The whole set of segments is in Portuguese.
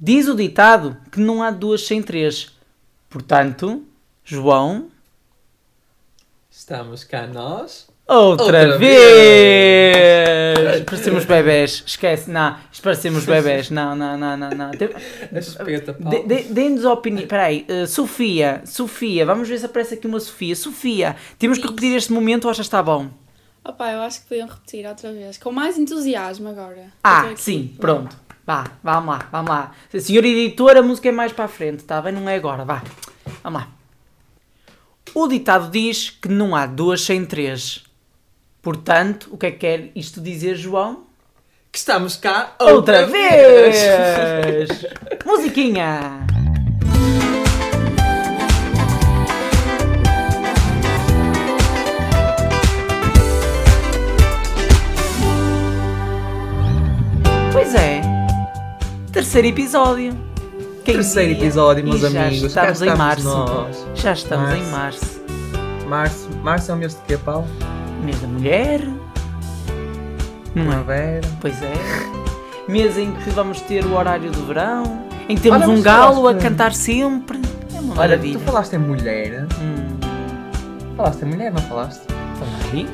Diz o ditado que não há duas sem três. Portanto, João, Estamos cá nós. outra, Outra vez! Parecemos bebés. Esquece, não. Isto parecemos bebés. Não, não, não, não. não. Tem- A De- opinião. Espera aí, uh, Sofia, Sofia, vamos ver se aparece aqui uma Sofia. Sofia, temos que repetir este momento ou achas que está bom? Opa, eu acho que podiam repetir outra vez. Com mais entusiasmo agora. Ah, sim, pronto. Vá, vamos lá, vamos lá. Senhor editor, a música é mais para a frente, está bem? Não é agora, vá. Vamos lá. O ditado diz que não há duas sem três. Portanto, o que é que quer isto dizer, João? Que estamos cá Outra vez! Musiquinha! Pois é. Terceiro episódio. Quem Terceiro diria? episódio, meus E já amigos. Cá Estamos em estamos março. nós. Já estamos em Março. março. Março. Março é o mês de quê, Paulo? Mês da mulher. Não é? Primavera. Pois é. Mês em que vamos ter o horário do verão. Em que temos Olha, um galo a falaste- cantar sempre. É uma Olha, maravilha. tu falaste em mulher. Hum, Falaste em mulher, não falaste? falei?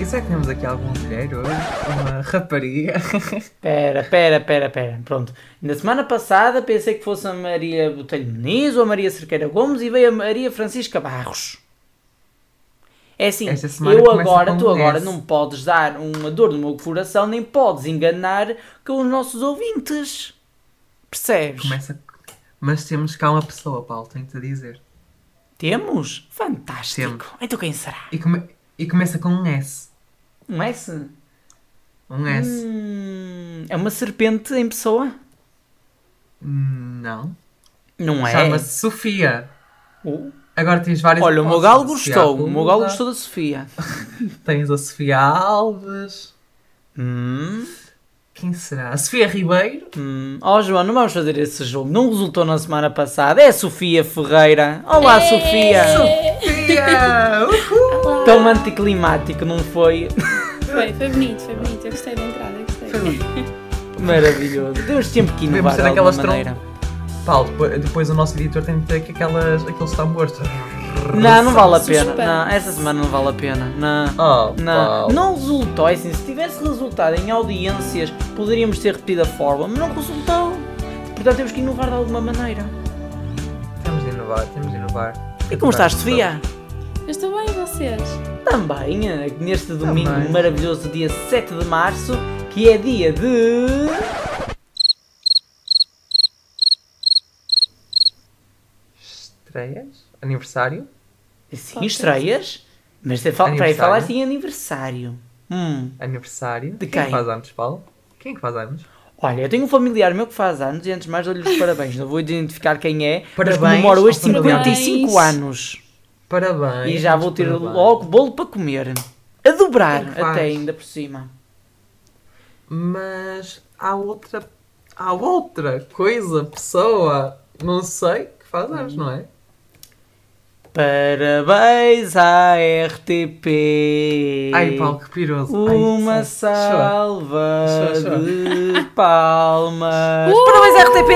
E será que temos aqui alguma mulher hoje? Uma rapariga? Pera, pera, pera, pera. Pronto. Na semana passada pensei que fosse a Maria Botelho Muniz ou a Maria Cerqueira Gomes e veio a Maria Francisca Barros. É assim, eu agora, tu agora não podes dar uma dor no meu coração, nem podes enganar com os nossos ouvintes. Percebes? Começa. Mas temos cá uma pessoa, Paulo, tenho-te a dizer. Temos? Fantástico. Temos. Então quem será? E, come- e começa com um S. Um S? Um S. Hum, é uma serpente em pessoa? Não. Não é? Chama-se Sofia. Oh. Agora tens várias Olha, o meu galo gostou. O meu galo gostou da Sofia. Tens a Sofia Alves. Hum, Quem será? A Sofia Ribeiro. hum. Oh, João, não vamos fazer esse jogo. Não resultou na semana passada. É a Sofia Ferreira. Olá, Sofia. Sofia! Uhul! Tão anticlimático, não foi? Foi, foi bonito, foi bonito. Eu gostei da entrada, eu gostei. Maravilhoso. Temos tempo que inovar ser de alguma tron- maneira. Paulo, depois, depois o nosso editor tem que ter aquelas, aqueles tambores. Não, não vale a pena. Suspense. Não, essa semana não vale a pena. Não. Oh, Não, não resultou. É assim, se tivesse resultado em audiências, poderíamos ter repetido a fórmula, mas não resultou. Portanto, temos que inovar de alguma maneira. Temos de inovar, temos de inovar. E como estás, Sofia? Eu estou bem, e vocês? Também, neste domingo Também. maravilhoso, dia 7 de março, que é dia de. Estreias? Aniversário? Sim, Pode estreias. Mas te fal... peraí, Aniversário. falaste em aniversário. Hum. Aniversário? De Quem quem? faz anos, Paulo? Quem é que faz anos? Olha, eu tenho um familiar meu que faz anos e antes de mais dou-lhe os parabéns. Não vou identificar quem é, Parabéns mas comemoro hoje ao familiar. 55 anos. Parabéns. E já vou ter parabéns. logo bolo para comer. A dobrar, faz? até ainda por cima. Mas há outra. Há outra coisa, pessoa, não sei, que faz anos, não é? Parabéns à RTP. Ai, Paulo, que piroso. Ai, Uma. Chora. salva Chora, chora. de palmas. Uh! Parabéns à RTP!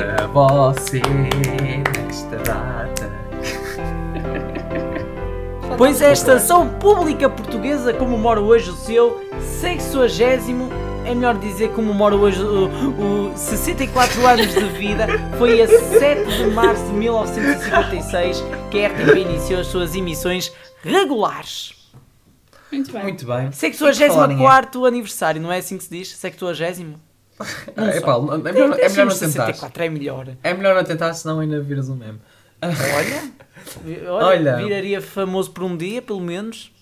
Parabéns a você Pois esta estação pública portuguesa comemora hoje o seu 60 é melhor dizer que comemora hoje o, o 64 anos de vida. Foi a 7 de março de 1956 que a RTP iniciou as suas emissões regulares. Muito bem. Muito bem. 64 aniversário, não é assim que se diz? 60? Não É. Paulo, é melhor, é melhor não tentar. 64, é melhor. É melhor não tentar, senão ainda viras um meme. Olha, olha, Olha. viraria famoso por um dia, pelo menos.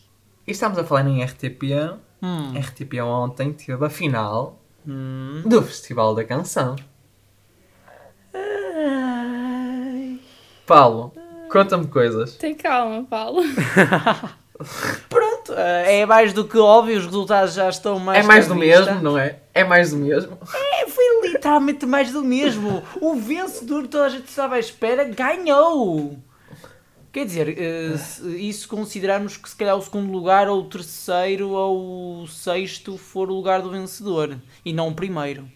E estamos a falar em RTP. Hum. RTP ontem teve a final Hum. do Festival da Canção. Ai. Paulo, conta-me coisas. Tem calma, Paulo. Pronto, eh, é mais do que óbvio, os resultados já estão mais. é mais do vista. mesmo, não é? É mais do mesmo. É, foi literalmente mais do mesmo. O vencedor que toda a gente estava à espera ganhou. Quer dizer, eh, isso considerarmos que se calhar o segundo lugar, ou o terceiro, ou o sexto for o lugar do vencedor e não o primeiro.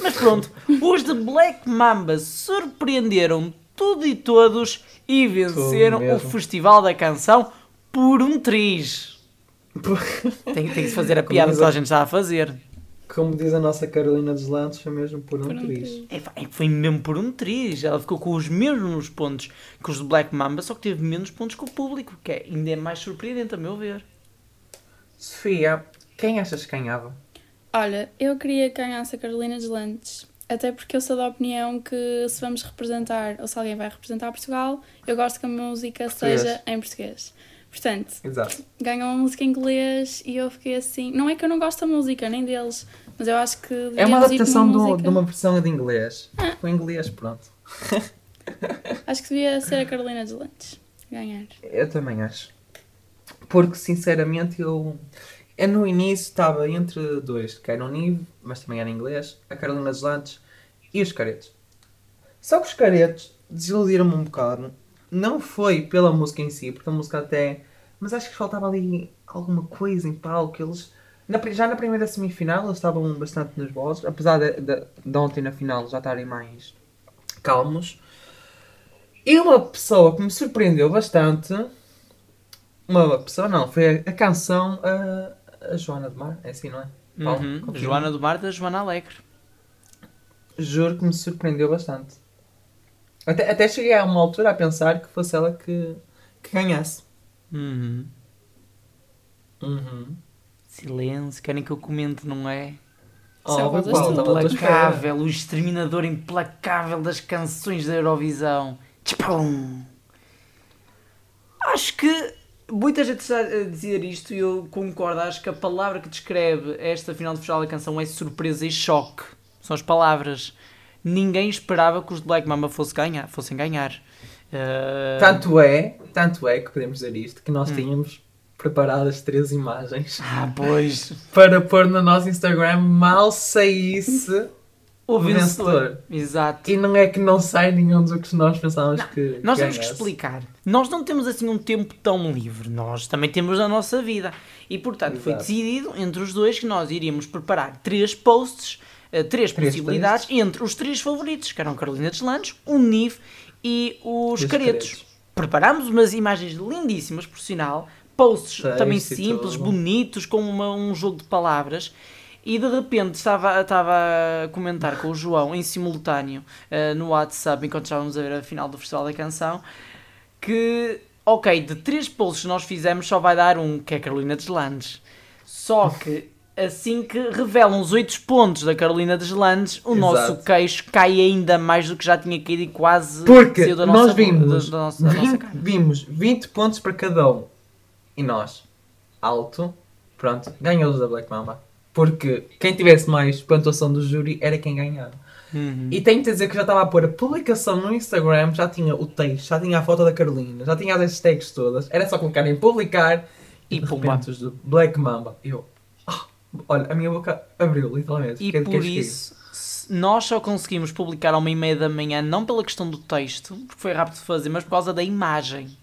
Mas pronto, os de Black Mamba surpreenderam tudo e todos e venceram o. Festival da Canção por um triz. Tem, tem que se fazer a piada que a gente está a fazer. Como diz a nossa Carolina dos Lantos, foi mesmo por um Por um triz. triz. É, é foi mesmo por um triz. Ela ficou com os mesmos pontos que os de Black Mamba, só que teve menos pontos que o público, que é ainda é mais surpreendente, a meu ver. Sofia, quem achas que ganhava? Olha, eu queria que ganhasse a Carolina dos Landes. Até porque eu sou da opinião que se vamos representar, ou se alguém vai representar Portugal, eu gosto que a música Português. seja em português. Portanto, Exato. ganham uma música em inglês e eu fiquei assim. Não é que eu não gosto da música, nem deles, mas eu acho que. É uma adaptação de, um- música- de uma versão de inglês. Com inglês, pronto. Acho que devia ser a Carolina dos Landes ganhar. Eu também acho. Porque, sinceramente, eu... eu no início estava entre dois, que era o Nive, mas também era inglês, a Carolina dos Lantes e os Caretos. Só que os Caretos desiludiram-me um bocado. Não foi pela música em si, porque a música até... Mas acho que faltava ali alguma coisa em palco. Eles... na já na primeira semifinal eles estavam bastante nervosos, apesar de, de, de ontem na final já estarem mais calmos. E uma pessoa que me surpreendeu bastante uma pessoa não, foi a, a canção a, a Joana de Mar, é assim, não é? Paulo, Uhum. Joana do Mar da Joana Alegre. Juro que me surpreendeu bastante. Até, até cheguei a uma altura a pensar que fosse ela que, que ganhasse. Uhum. Uhum. Silêncio, querem que eu comente, não é? É Oh, Paulo, à tua espera. Implacável, o exterminador implacável das canções da Eurovisão. Tchapum! Acho que muita gente está a dizer isto e eu concordo. Acho que a palavra que descreve esta final de festival da canção é surpresa e choque. São as palavras. Ninguém esperava que os de Black Mamba fosse ganhar, fossem ganhar. Uh, Tanto é, tanto é que podemos dizer isto, que nós Hum. tínhamos preparadas três imagens Ah, pois. para pôr no nosso Instagram mal saísse O vencedor. vencedor. Exato. E não é que não sai nenhum dos que nós pensávamos Não, que Nós temos que ganhasse. explicar. Nós não temos assim um tempo tão livre. Nós também temos a nossa vida. E portanto foi Exato. decidido entre os dois que nós iríamos preparar três posts, três, Três possibilidades entre os três favoritos, que eram Carolina Deslandes, o Nive e os E os Caretos. Caretos. Preparámos umas imagens lindíssimas, por sinal, posts Texto também simples, tudo. bonitos, com uma- um jogo de palavras. E de repente estava, estava a comentar com o João em simultâneo eh, no WhatsApp enquanto estávamos a ver a final do Festival da Canção que, ok, de três posts que nós fizemos só vai dar um, que é Carolina Deslandes. Só que assim que revelam os oito pontos da Carolina Deslandes, o Exato. nosso queixo cai ainda mais do que já tinha caído e quase Porque saiu da nós nossa, vimos, da, da nossa, da nossa 20, cara. vimos 20 pontos para cada um. E nós, alto, pronto, ganhou os da Black Mamba. Porque quem tivesse mais pontuação do júri era quem ganhava. Uhum. E tenho que dizer que já estava a pôr a publicação no Instagram, já tinha o texto, já tinha a foto da Carolina, já tinha as hashtags todas. Era só clicar em publicar e, E de pumba. repente os do Black Mamba. Eu, olha, a minha boca abriu, literalmente. E por caído. isso, nós só conseguimos publicar à uma e meia da manhã, não pela questão do texto, porque foi rápido de fazer, mas por causa da imagem.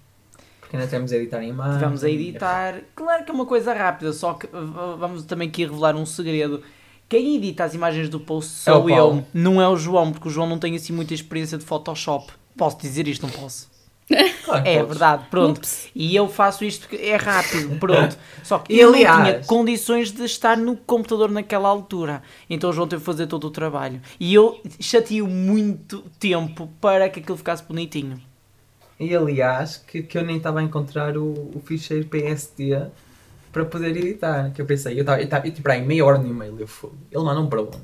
Porque ainda temos a editar a imagem. Tivemos a editar. Claro que é uma coisa rápida, só que vamos também aqui revelar um segredo. Quem edita as imagens do post É sou eu, Paulo. não é o João, porque o João não tem assim muita experiência de Photoshop. Posso dizer isto? Não posso. Claro que É podes. verdade, pronto. Ups. E eu faço isto porque é rápido, pronto. Só que eu não aliás- tinha condições de estar no computador naquela altura. Então o João teve que fazer todo o trabalho. E eu chateei muito tempo para que aquilo ficasse bonitinho. E aliás, que, que eu nem estava a encontrar o, o ficheiro PSD para poder editar. Que eu pensei, eu estava tipo aí meia hora no e-mail, eu fui. Ele mandou-me para onde?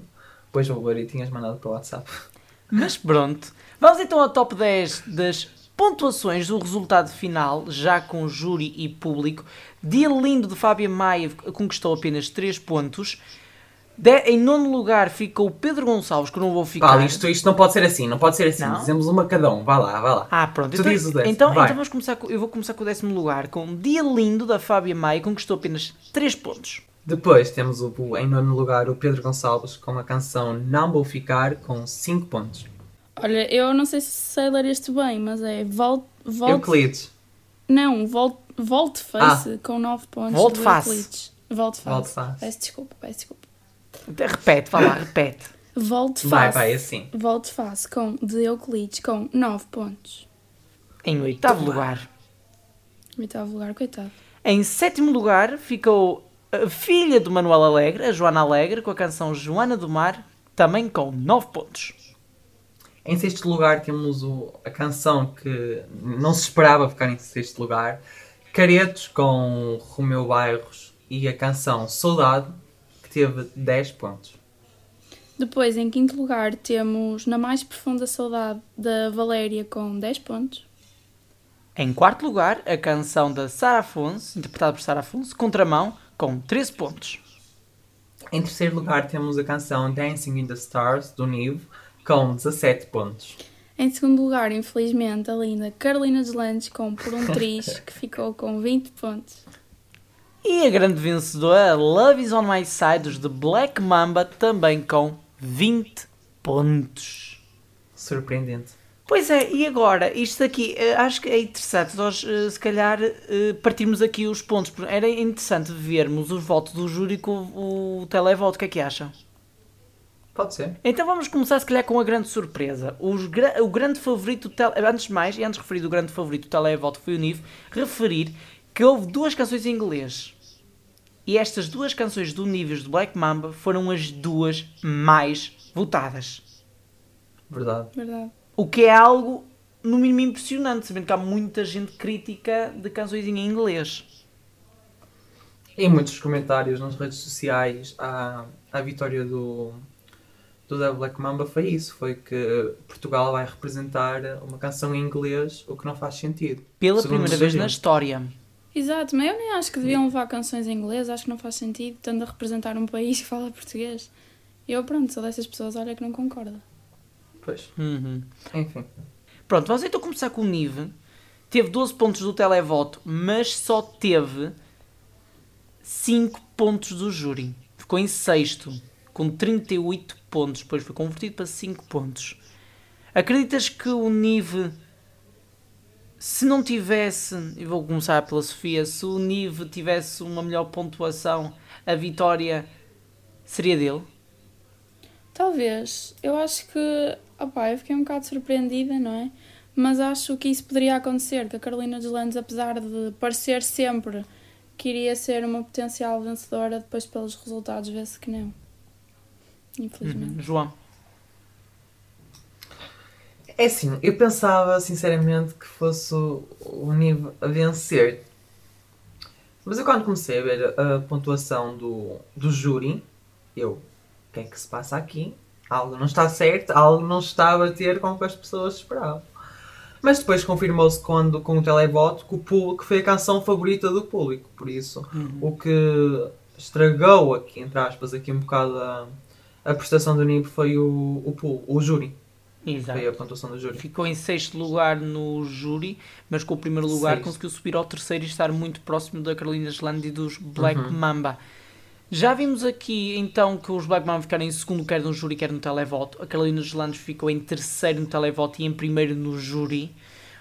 Depois vou ver e tinhas mandado para o WhatsApp. Mas pronto. Vamos então ao top 10 das pontuações do resultado final, já com júri e público. Dia lindo de Fábia Maia conquistou apenas 3 pontos. De- em nono lugar ficou o Pedro Gonçalves, que não vou ficar. Paulo, isto, isto não pode ser assim, não pode ser assim. Não? Dizemos uma cada um, vá lá, vá lá. Ah, pronto. Tu então, dizes o décimo, então, vai. então vamos começar com, eu vou começar com o décimo lugar, com Dia Lindo da Fábia Maia, conquistou apenas 3 pontos. Depois temos o- em nono lugar o Pedro Gonçalves com a canção Não Vou Ficar com 5 pontos. Olha, eu não sei se sei ler este bem, mas é Volt. Volt Euclides. não, Volt, Volte Face com 9 pontos. Volte do Face. Euclides. Volte Volte Face. Face. Peço desculpa, peço desculpa. Repete, vá lá, repete. Volte Vai, face. vai, assim. Volte face com de Euclides com 9 pontos. Em oitavo lugar. Oitavo lugar, coitado. Em sétimo lugar ficou a filha do Manuel Alegre, a Joana Alegre, com a canção Joana do Mar, também com 9 pontos. Em sexto lugar temos o- a canção que não se esperava ficar em sexto lugar. Caretos com Romeu Bairros e a canção Saudade, que teve 10 pontos. Depois, em quinto lugar, temos Na Mais Profunda Saudade da Valéria com 10 pontos. Em quarto lugar, a canção da Sara Afonso, interpretada por Sara Afonso, Contramão, com 13 pontos. Em terceiro lugar temos a canção Dancing in the Stars, do Nive, com 17 pontos. Em segundo lugar, infelizmente, a linda Carolina Deslandes com Por um Triz, que ficou com 20 pontos. E a grande vencedora, Love is on My Side, dos The Black Mamba, também com 20 pontos. Surpreendente. Pois é, e agora, isto aqui, eh, acho que é interessante nós, eh, se calhar, eh, partirmos aqui os pontos. Era interessante vermos os votos do júri com o, o televoto, o que é que acham? Pode ser. Então vamos começar, se calhar, com a grande surpresa. Os gra- o grande favorito, antes de mais, e antes de referir o grande favorito do televoto foi o Nive, referir que houve duas canções em inglês. E estas duas canções do Nive do Black Mamba foram as duas mais votadas. Verdade. Verdade. O que é algo, no mínimo, impressionante, sabendo que há muita gente crítica de canções em inglês. E muitos comentários nas redes sociais à, à vitória do, do The Black Mamba foi isso. Foi que Portugal vai representar uma canção em inglês, o que não faz sentido. Pela primeira vez na história. Exato, mas eu nem acho que deviam levar canções em inglês, acho que não faz sentido, estando a representar um país que fala português. Eu, pronto, sou dessas pessoas, olha, que não concorda. Pois, Uhum. enfim. Pronto, vamos então começar com o Nive. Teve 12 pontos do televoto, mas só teve 5 pontos do júri. Ficou em sexto, com 38 pontos. Depois foi convertido para 5 pontos. Acreditas que o Nive, se não tivesse, e vou começar pela Sofia, se o Nive tivesse uma melhor pontuação, a vitória seria dele? Talvez. Eu acho que. Opá, eu fiquei um bocado surpreendida, não é? Mas acho que isso poderia acontecer, que a Carolina Deslandes, apesar de parecer sempre que iria ser uma potencial vencedora, depois pelos resultados vê-se que não. Infelizmente. Uhum. João. É assim, eu pensava sinceramente que fosse o, Nive a vencer. Mas eu quando comecei a ver a pontuação do, do júri, eu, o que é que se passa aqui? Algo não está certo, algo não está a bater com o que as pessoas esperavam. Mas depois confirmou-se quando com o televoto que o público foi a canção favorita do público. Por isso, o que estragou aqui, entre aspas, aqui um bocado a, a prestação do Nive foi o, o, pú- o júri. Exato. Foi a pontuação do júri. Ficou em sexto lugar no júri, mas com o primeiro lugar conseguiu subir ao terceiro e estar muito próximo da Carolina Deslandes e dos Black Uhum. Mamba. Já vimos aqui então que os Black Mamba ficaram em segundo, quer no júri, quer no televoto. A Carolina Deslandes ficou em terceiro no televoto e em primeiro no júri.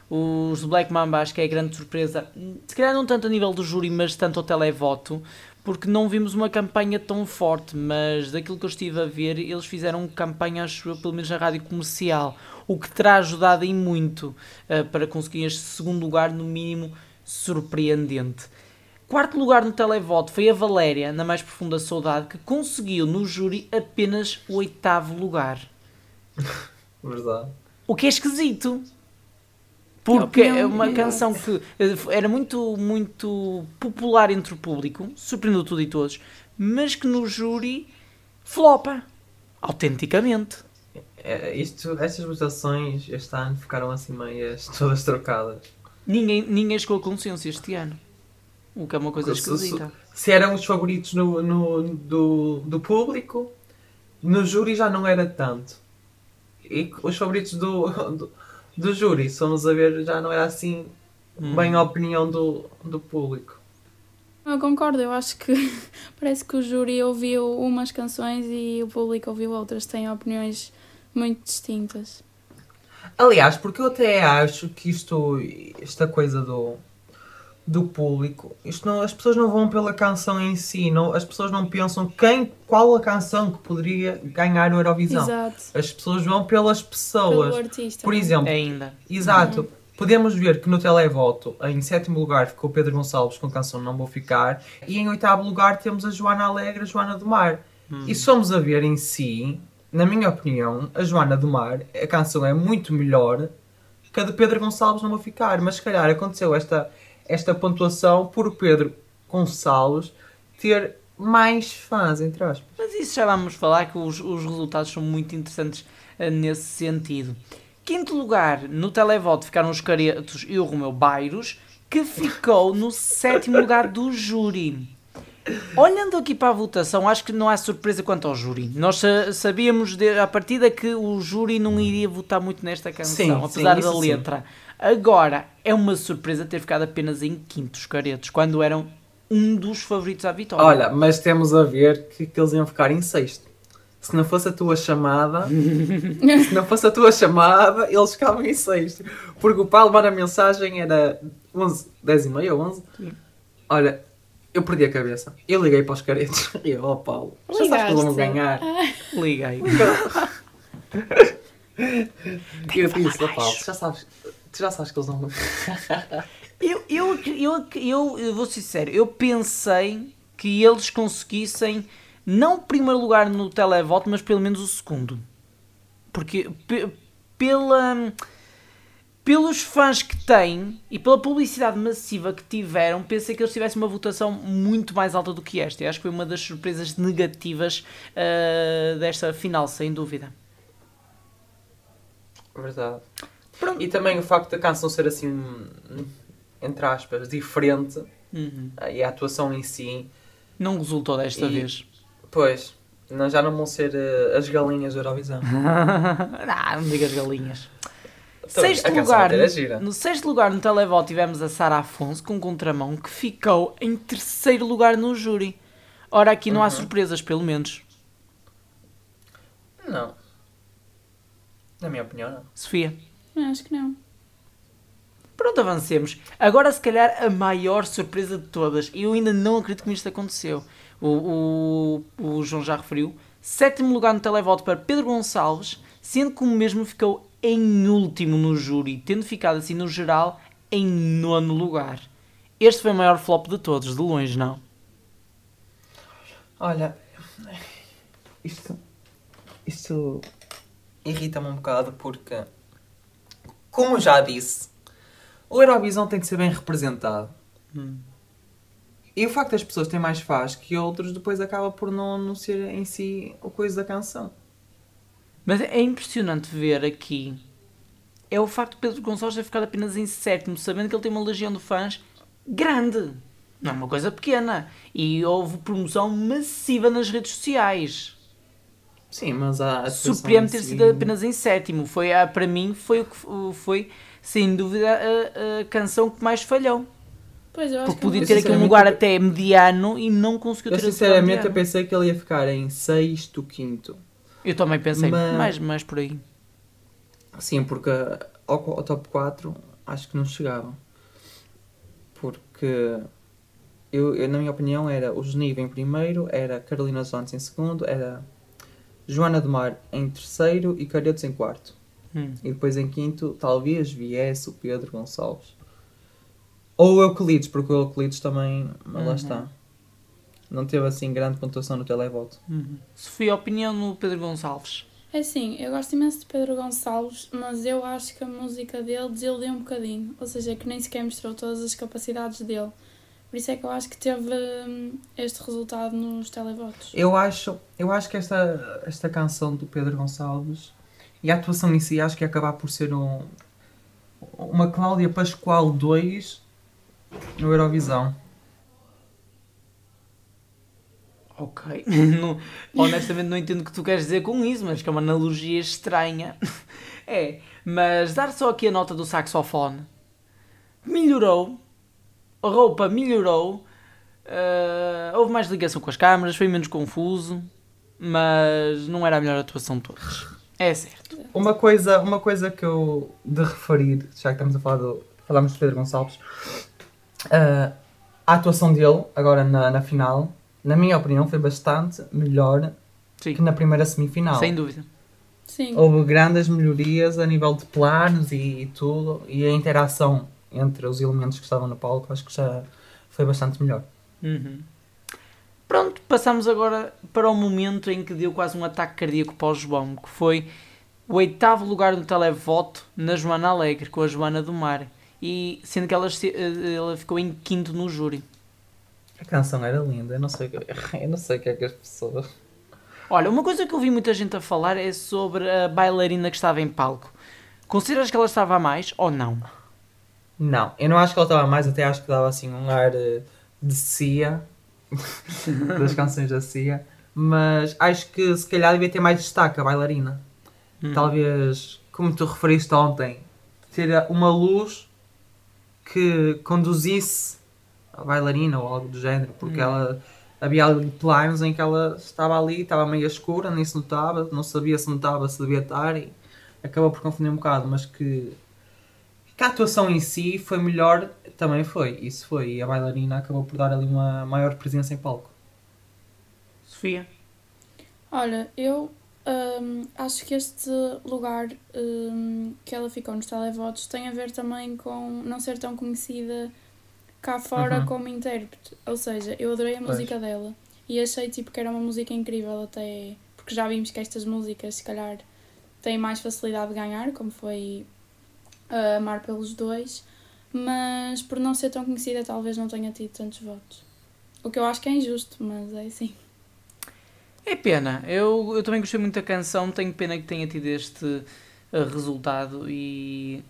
Os Black Mamba acho que é a grande surpresa, se calhar não tanto a nível do júri, mas tanto ao televoto, porque não vimos uma campanha tão forte, mas daquilo que eu estive a ver, eles fizeram campanha, acho eu, pelo menos na rádio comercial, o que terá ajudado em muito eh, para conseguir este segundo lugar, no mínimo surpreendente. Quarto lugar no televoto foi a Valéria, na mais profunda saudade, que conseguiu no júri apenas o oitavo lugar. Verdade. O que é esquisito. Porque é uma minha. canção que eh, era muito, muito popular entre o público, surpreendeu tudo e todos, mas que no júri flopa. Autenticamente. É, isto, estas votações este ano ficaram assim meias todas trocadas. Ninguém, ninguém chegou a consenso este ano. O que é uma coisa Se- se- esquisita. Se eram os favoritos no, no- do, do público, no júri já não era tanto. E os favoritos do, do, do júri, se vamos a ver, já não era assim Hum. bem a opinião do, do público. Eu concordo, eu acho que parece que o júri ouviu umas canções e o público ouviu outras, têm opiniões muito distintas. Aliás, porque eu até acho que isto, esta coisa do, do público. Isto não, as pessoas não vão pela canção em si, não, as pessoas não pensam quem, qual a canção que poderia ganhar o Eurovisão. Exato. As pessoas vão pelas pessoas. Pelo artista. Por exemplo, Ainda. Exato. Podemos ver que no televoto, em sétimo lugar, ficou Pedro Gonçalves com a canção Não Vou Ficar, e em oitavo lugar temos a Joana Alegre, a Joana do Mar. E se formos a ver em si, na minha opinião, a Joana do Mar, a canção é muito melhor que a de Pedro Gonçalves Não Vou Ficar, mas se calhar aconteceu esta, esta pontuação por Pedro Gonçalves ter mais fãs, entre aspas. Mas isso já vamos falar que os, os resultados são muito interessantes eh, nesse sentido. Quinto lugar, no televoto ficaram os Caretos e o Romeu Bairros, que ficou no sétimo lugar do júri. Olhando aqui para a votação, acho que não há surpresa quanto ao júri. Nós sa- sabíamos de, à partida que o júri não iria votar muito nesta canção, Sim, apesar sim, da isso sim. Agora, é uma surpresa ter ficado apenas em quinto os Caretos, quando eram um dos favoritos à vitória. Olha, mas temos a ver que, que eles iam ficar em sexto. Se não fosse a tua chamada, se não fosse a tua chamada, eles ficavam em sexto. Porque o Paulo levar a mensagem era 11, 10 e meia, 11. Olha, eu perdi a cabeça. Eu liguei para os caretos. E eu, oh Paulo, já sabes que eles vão ganhar. Liguei. Eu disse, oh Paulo, já sabes, tu já sabes que eles vão Eu, eu, eu, eu, eu vou ser sincero, eu pensei que eles conseguissem não o primeiro lugar no televoto, mas pelo menos o segundo. Porque pe- pela, pelos fãs que têm e pela publicidade massiva que tiveram, pensei que eles tivessem uma votação muito mais alta do que esta. E acho que foi uma das surpresas negativas ah, desta final, sem dúvida. Verdade. Pronto. E também o facto da canção ser assim, entre aspas, diferente. Uhum. E a atuação em si, Não resultou desta E- vez. pois, não, já não vão ser eh, as galinhas da Eurovisão. não, não digas galinhas. Então, Sexto lugar, é no sexto lugar no televoto tivemos a Sara Afonso com contramão que ficou em terceiro lugar no júri. Ora, aqui não há Uhum. surpresas, pelo menos. Não. Na minha opinião, não. Sofia. Acho que não. Pronto, avancemos. Agora, se calhar, a maior surpresa de todas. E eu ainda não acredito que isto aconteceu. O, o, o João já referiu. Sétimo lugar no televoto para Pedro Gonçalves, sendo que o mesmo ficou em último no júri, tendo ficado assim no geral em nono lugar. Este foi o maior flop de todos, de longe, não? Olha, isto, isto irrita-me um bocado porque, como já disse, o Eurovisão tem de ser bem representado. Hum. E o facto das pessoas terem mais fãs que outros depois acaba por não, não ser em si o coisa da canção. Mas é impressionante ver aqui é o facto de Pedro Gonçalves ter ficado apenas em sétimo, sabendo que ele tem uma legião de fãs grande. Não é uma coisa pequena. E houve promoção massiva nas redes sociais. Sim, mas a Surpreende ter si- sido apenas em sétimo. Foi, para mim, foi, o que foi sem dúvida a, a canção que mais falhou. Pois, eu acho Porque que podia ter aqui um sinceramente, lugar eu- até mediano e não conseguiu Eu ter lugar sinceramente eu pensei que ele ia ficar em sexto, quinto. Eu também pensei, Mas- mais, mais por aí. Sim, porque ao, ao top 4 acho que não chegava. Porque eu, eu, na minha opinião era o Geniva em primeiro, era Carolina Santos em segundo, era Joana de Mar em terceiro e Caretos em quarto. Hum. E depois em quinto talvez viesse o Pedro Gonçalves. Ou o Euclides, porque o Euclides também, mas lá Uhum. está. Não teve assim grande pontuação no televoto. Uhum. Sofia, opinião no Pedro Gonçalves? É assim, eu gosto imenso de Pedro Gonçalves, mas eu acho que a música dele desiludeu um bocadinho. Ou seja, que nem sequer mostrou todas as capacidades dele. Por isso é que eu acho que teve hum, este resultado nos televotos. Eu acho, eu acho que esta, esta canção do Pedro Gonçalves e a atuação em si acho que ia acabar por ser um, uma Cláudia Pascoal 2 no Eurovisão. Ok. Não- honestamente não entendo o que tu queres dizer com isso, mas que é uma analogia estranha. É, mas dar só aqui a nota do saxofone. Melhorou. A roupa melhorou. ah, houve mais ligação com as câmaras, foi menos confuso. Mas não era a melhor atuação de todas. É certo. Uma coisa, uma coisa que eu de referir, já que estamos a falar do, falamos de Pedro Gonçalves, Ah, a atuação dele, agora na, na final, na minha opinião, foi bastante melhor Sim, que na primeira semifinal. sem dúvida. Sim. Houve grandes melhorias a nível de planos e, tudo, e a interação entre os elementos que estavam no palco, acho que já foi bastante melhor. Uhum. Pronto, passamos agora para o momento em que deu quase um ataque cardíaco para o João, que foi o oitavo lugar do televoto na Joana Alegre, com a Joana do Mar. E sendo que ela, eh, ela ficou em quinto no júri. A canção era linda, eu não sei, o que- eu não sei o que é que as pessoas. Olha, uma coisa que eu vi muita gente a falar é sobre a bailarina que estava em palco. Consideras que ela estava a mais ou não? Não, eu não acho que ela estava mais, até acho que dava assim um ar eh, de Cia, das canções da Cia, mas acho que se calhar devia ter mais destaque a bailarina. Hum. Talvez, como tu referiste ontem, ter uma luz que conduzisse a bailarina ou algo do género, porque Hum. ela havia ali planos em que ela estava ali, estava meio escura, nem se notava, não sabia se notava, se devia estar e acabou por confundir um bocado, mas que, que a atuação em si foi melhor, também foi, isso foi, e a bailarina acabou por dar ali uma maior presença em palco. Sofia? Olha, eu hum, acho que este lugar hum, que ela ficou nos televotos tem a ver também com não ser tão conhecida cá fora Uhum. como intérprete. Ou seja, eu adorei a Pois. música dela e achei tipo que era uma música incrível até porque já vimos que estas músicas se calhar têm mais facilidade de ganhar, como foi a Amar pelos dois, mas por não ser tão conhecida talvez não tenha tido tantos votos. O que eu acho que é injusto, mas é assim. É pena. Eu, eu também gostei muito da canção. Tenho pena que tenha tido este eh, resultado. E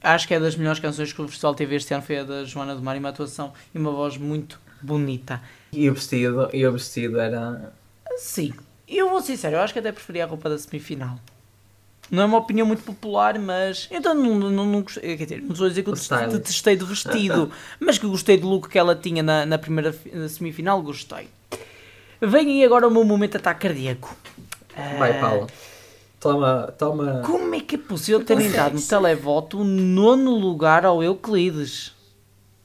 acho que é das melhores canções que o Festival teve este ano. Foi a da Joana do Mar. E uma atuação e uma voz muito bonita. E o vestido, e o vestido era... Sim. Eu vou ser sério. Eu acho que até preferia a roupa da semifinal. Não é uma opinião muito popular, mas. Então não, não, não gostei. Quer dizer, não estou a dizer que eu detestei do vestido, mas que gostei do look que ela tinha na, na primeira na semifinal, gostei. Vem aí agora o meu momento de ataque cardíaco. Vai, Ah, Paulo. Toma, toma... Como é que é possível terem Consegues. dado no televoto o nono lugar ao Euclides?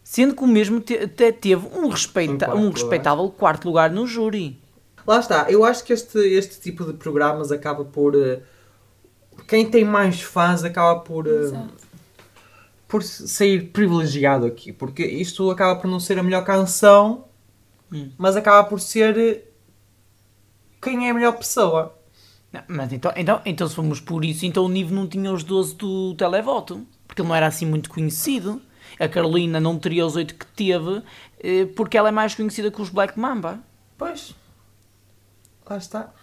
Sendo que o mesmo te- até teve um, respeita, Um um lugar. respeitável quarto lugar no júri. Lá está, eu acho que este, este tipo de programas acaba por. eh, Quem tem mais fãs acaba por. eh, Exato. por sair privilegiado aqui, porque isto acaba por não ser a melhor canção, Hum. mas acaba por ser eh, quem é a melhor pessoa. Não, mas então, então, então, se formos por isso, então o Nive não tinha os 12 do televoto, porque ele não era assim muito conhecido. A Carolina não teria os 8 que teve, eh, porque ela é mais conhecida que os Black Mamba. Pois. Lá está.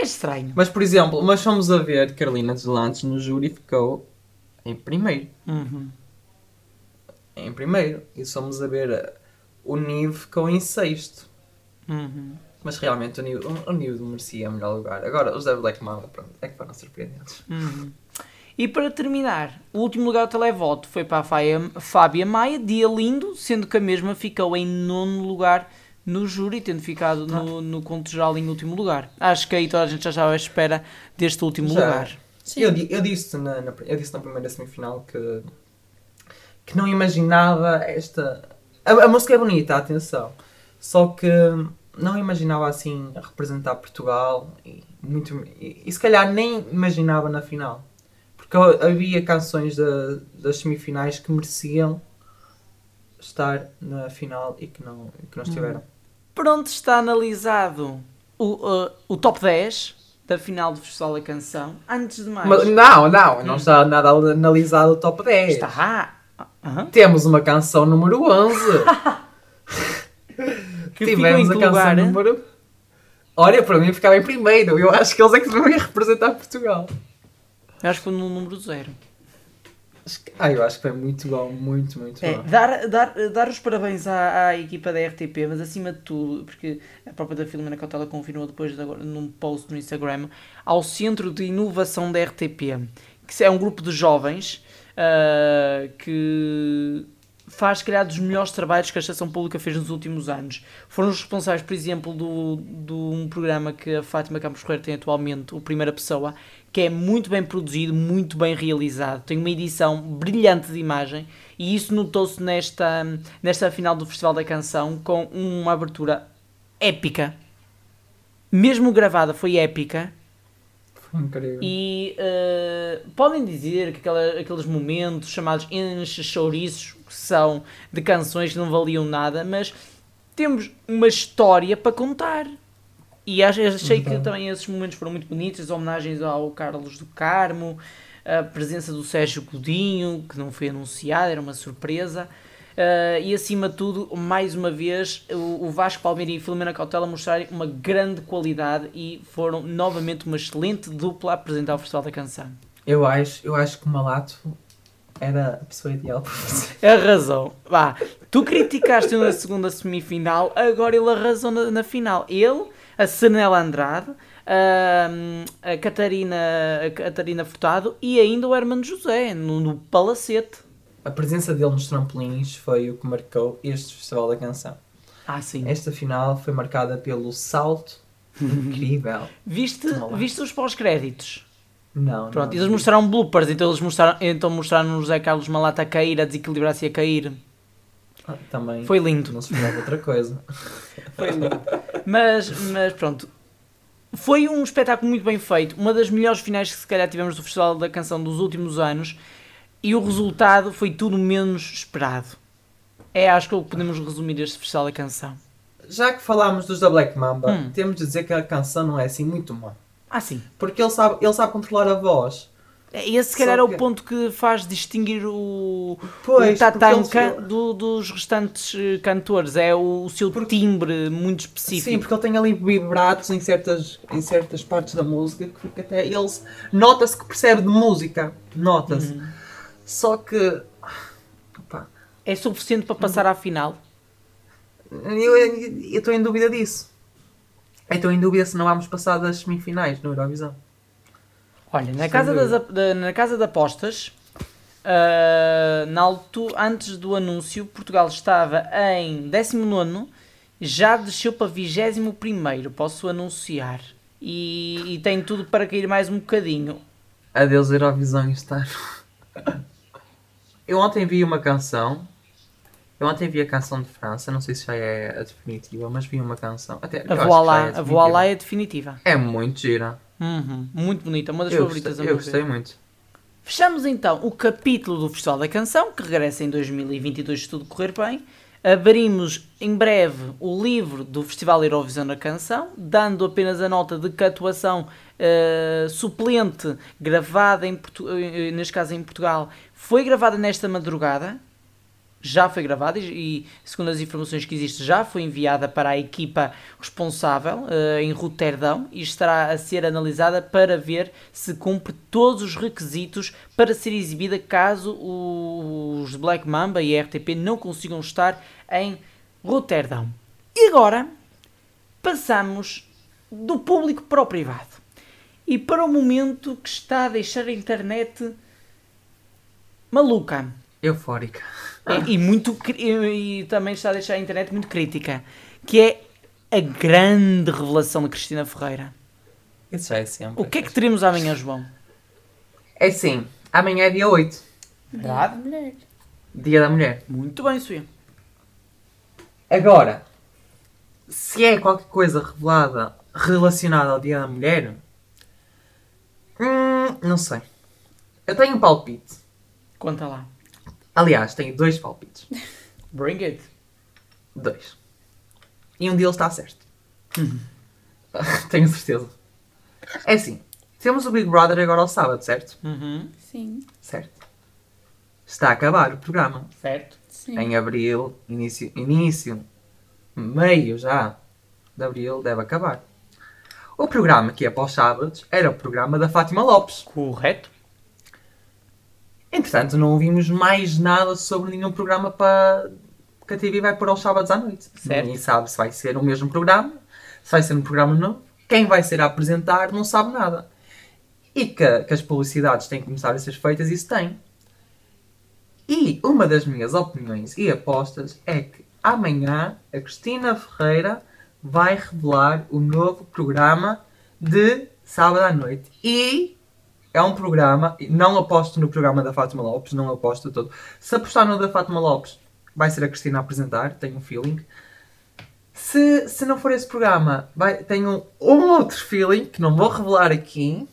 É estranho. Mas, por exemplo, mas fomos a ver Carolina Deslantes no júri ficou em primeiro. Uhum. Em primeiro. E fomos a ver eh, o Nive ficou em sexto. Uhum. Mas realmente o Nive, o Nive merecia o melhor lugar. Agora, os da Black Mamba, pronto, é que foram surpreendentes. Uhum. E para terminar, o último lugar do televoto foi para a Fábia Maia, dia lindo, sendo que a mesma ficou em nono lugar no júri, tendo ficado no, no conto geral em último lugar. Acho que aí toda a gente já estava à espera deste último Já. lugar. Sim. Eu, eu, disse na, na- eu disse na primeira semifinal que, que não imaginava esta. A, a música é bonita, atenção. Só que não imaginava assim representar Portugal e, muito, e, e se calhar nem imaginava na final. Porque havia canções da- das semifinais que mereciam estar na final e que não, que não estiveram. Pronto, está analisado o, uh, o top 10 da final do Festival da Canção. Antes de mais, Mas, não, não, não está nada analisado o top 10. está. Aham. Temos uma canção número 11. Que ficou em que lugar? hein? número. Olha, para mim ficava em primeiro. Eu acho que eles é que devem representar Portugal. Eu acho que foi no número 0. Ah, eu acho que foi muito bom, muito, muito É, bom. dar, dar, dar os parabéns à, à equipa da RTP, mas acima de tudo, porque a própria da Filomena Cautela confirmou depois de num post no Instagram, ao Centro de Inovação da RTP, que é um grupo de jovens ah, que faz, se calhar, dos melhores trabalhos que a Estação Pública fez nos últimos anos. Foram os responsáveis, por exemplo, do, de um programa que a Fátima Campos Ferreira tem atualmente, o Primeira Pessoa, que é muito bem produzido, muito bem realizado, tem uma edição brilhante de imagem e isso notou-se nesta, nesta final do Festival da Canção com uma abertura épica. Mesmo gravada, foi épica. Foi incrível. E uh, podem dizer que aquela, aqueles momentos chamados enche-chouriços que são de canções que não valiam nada, mas temos uma história para contar. E ach- achei que Então. também esses momentos foram muito bonitos, as homenagens ao Carlos do Carmo, a presença do Sérgio Godinho, que não foi anunciado, era uma surpresa. Uh, e acima de tudo, mais uma vez, o, o Vasco Palmeira e Filomena Cautela mostrarem uma grande qualidade e foram novamente uma excelente dupla a apresentar o Festival da Canção. Eu acho, eu acho que o Malato era a pessoa ideal para fazer. Arrasou. Vá, tu criticaste na segunda semifinal, agora ele arrasou na, na final. Ele, a Senela Andrade, a, a, Catarina, a Catarina Furtado e ainda o Hermano José, no, no Palacete. A presença dele nos trampolins foi o que marcou este Festival da Canção. Ah, sim. Esta final foi marcada pelo salto incrível. Viste, viste os pós-créditos? Não, Pronto, não. eles mostraram bloopers, então eles mostraram, então mostraram o José Carlos Malata a cair, a desequilibrar-se e a cair. Ah, também Foi lindo. não se esperava outra coisa. Foi lindo. Mas, mas pronto. Foi um espetáculo muito bem feito. Uma das melhores finais que se calhar tivemos do Festival da Canção dos últimos anos. E o resultado foi tudo menos esperado. É, acho que é o que podemos resumir este Festival da Canção. Já que falámos dos da Black Mamba, Hum. temos de dizer que a canção não é assim muito má. Ah, sim. Porque ele sabe, ele sabe controlar a voz. Esse se calhar Só é o que- ponto que faz distinguir o, Pois, o Tatanka porque ele- do- dos restantes eh, cantores. É o, o seu timbre muito específico. Sim, porque ele tem ali vibratos em certas, em certas partes da música que fica até eles nota-se que percebe de música. Nota-se. Uhum. Só que opá, É suficiente para passar à final. eu estou em dúvida disso. Eu estou em dúvida se não vamos passar das semifinais no Eurovisão. Olha, na casa, das, da- na casa de apostas, ah, na altu- antes do anúncio, Portugal estava em 19, já desceu para 21, posso anunciar. E, e tem tudo para cair mais um bocadinho. Adeus Eurovisão este ano. Eu ontem vi uma canção. Eu ontem vi a canção de França, não sei se já é a definitiva, mas vi uma canção. Até, A Voilá, é a. Voilá é definitiva. É muito gira. Uhum, muito bonita, uma das Eu favoritas gostei, eu gostei muito. Fechamos então o capítulo do Festival da Canção, que regressa em 2022 se tudo correr bem. Abrimos em breve o livro do Festival Eurovisão da Canção, dando apenas a nota de que a atuação eh, suplente gravada, em Portu- eh, neste caso em Portugal, foi gravada nesta madrugada. Já foi gravada e, segundo as informações que existem, já foi enviada para a equipa responsável eh, em Roterdão e estará a ser analisada para ver se cumpre todos os requisitos para ser exibida caso os Black Mamba e a RTP não consigam estar em Roterdão. E agora passamos do público para o privado e para o momento que está a deixar a internet maluca. Eufórica. E, e muito, e, e também está a deixar a internet muito crítica, que é a grande revelação de Cristina Ferreira. Isso já é sempre. O que é que teremos amanhã, João? É sim, amanhã é dia 8, Verdade? Mulher. dia da mulher. Muito bem, Sofia. Agora, se é qualquer coisa revelada relacionada ao dia da mulher, hum, não sei. Eu tenho um palpite. Conta lá. Aliás, tenho dois palpites. Bring it. Dois. E um deles está certo. tenho certeza. É assim, temos o Big Brother agora ao sábado, certo? Uhum. Sim. Certo. Está a acabar o programa. Certo. Sim. Em abril, início, início, meio já de abril, deve acabar. O programa que é para os sábados era o programa da Fátima Lopes. Correto. Entretanto, não ouvimos mais nada sobre nenhum programa para que a TV vai pôr aos sábados à noite. Certo. Ninguém sabe se vai ser o mesmo programa, se vai ser um programa novo. Quem vai ser a apresentar não sabe nada. E que, que as publicidades têm que começar a ser feitas, isso tem. E uma das minhas opiniões e apostas é que amanhã a Cristina Ferreira vai revelar o novo programa de sábado à noite. E é um programa, não aposto no programa da Fátima Lopes, não aposto todo. Se apostar no da Fátima Lopes, vai ser a Cristina a apresentar, tenho um feeling. Se, se não for esse programa, vai, tenho um outro feeling que não vou revelar aqui.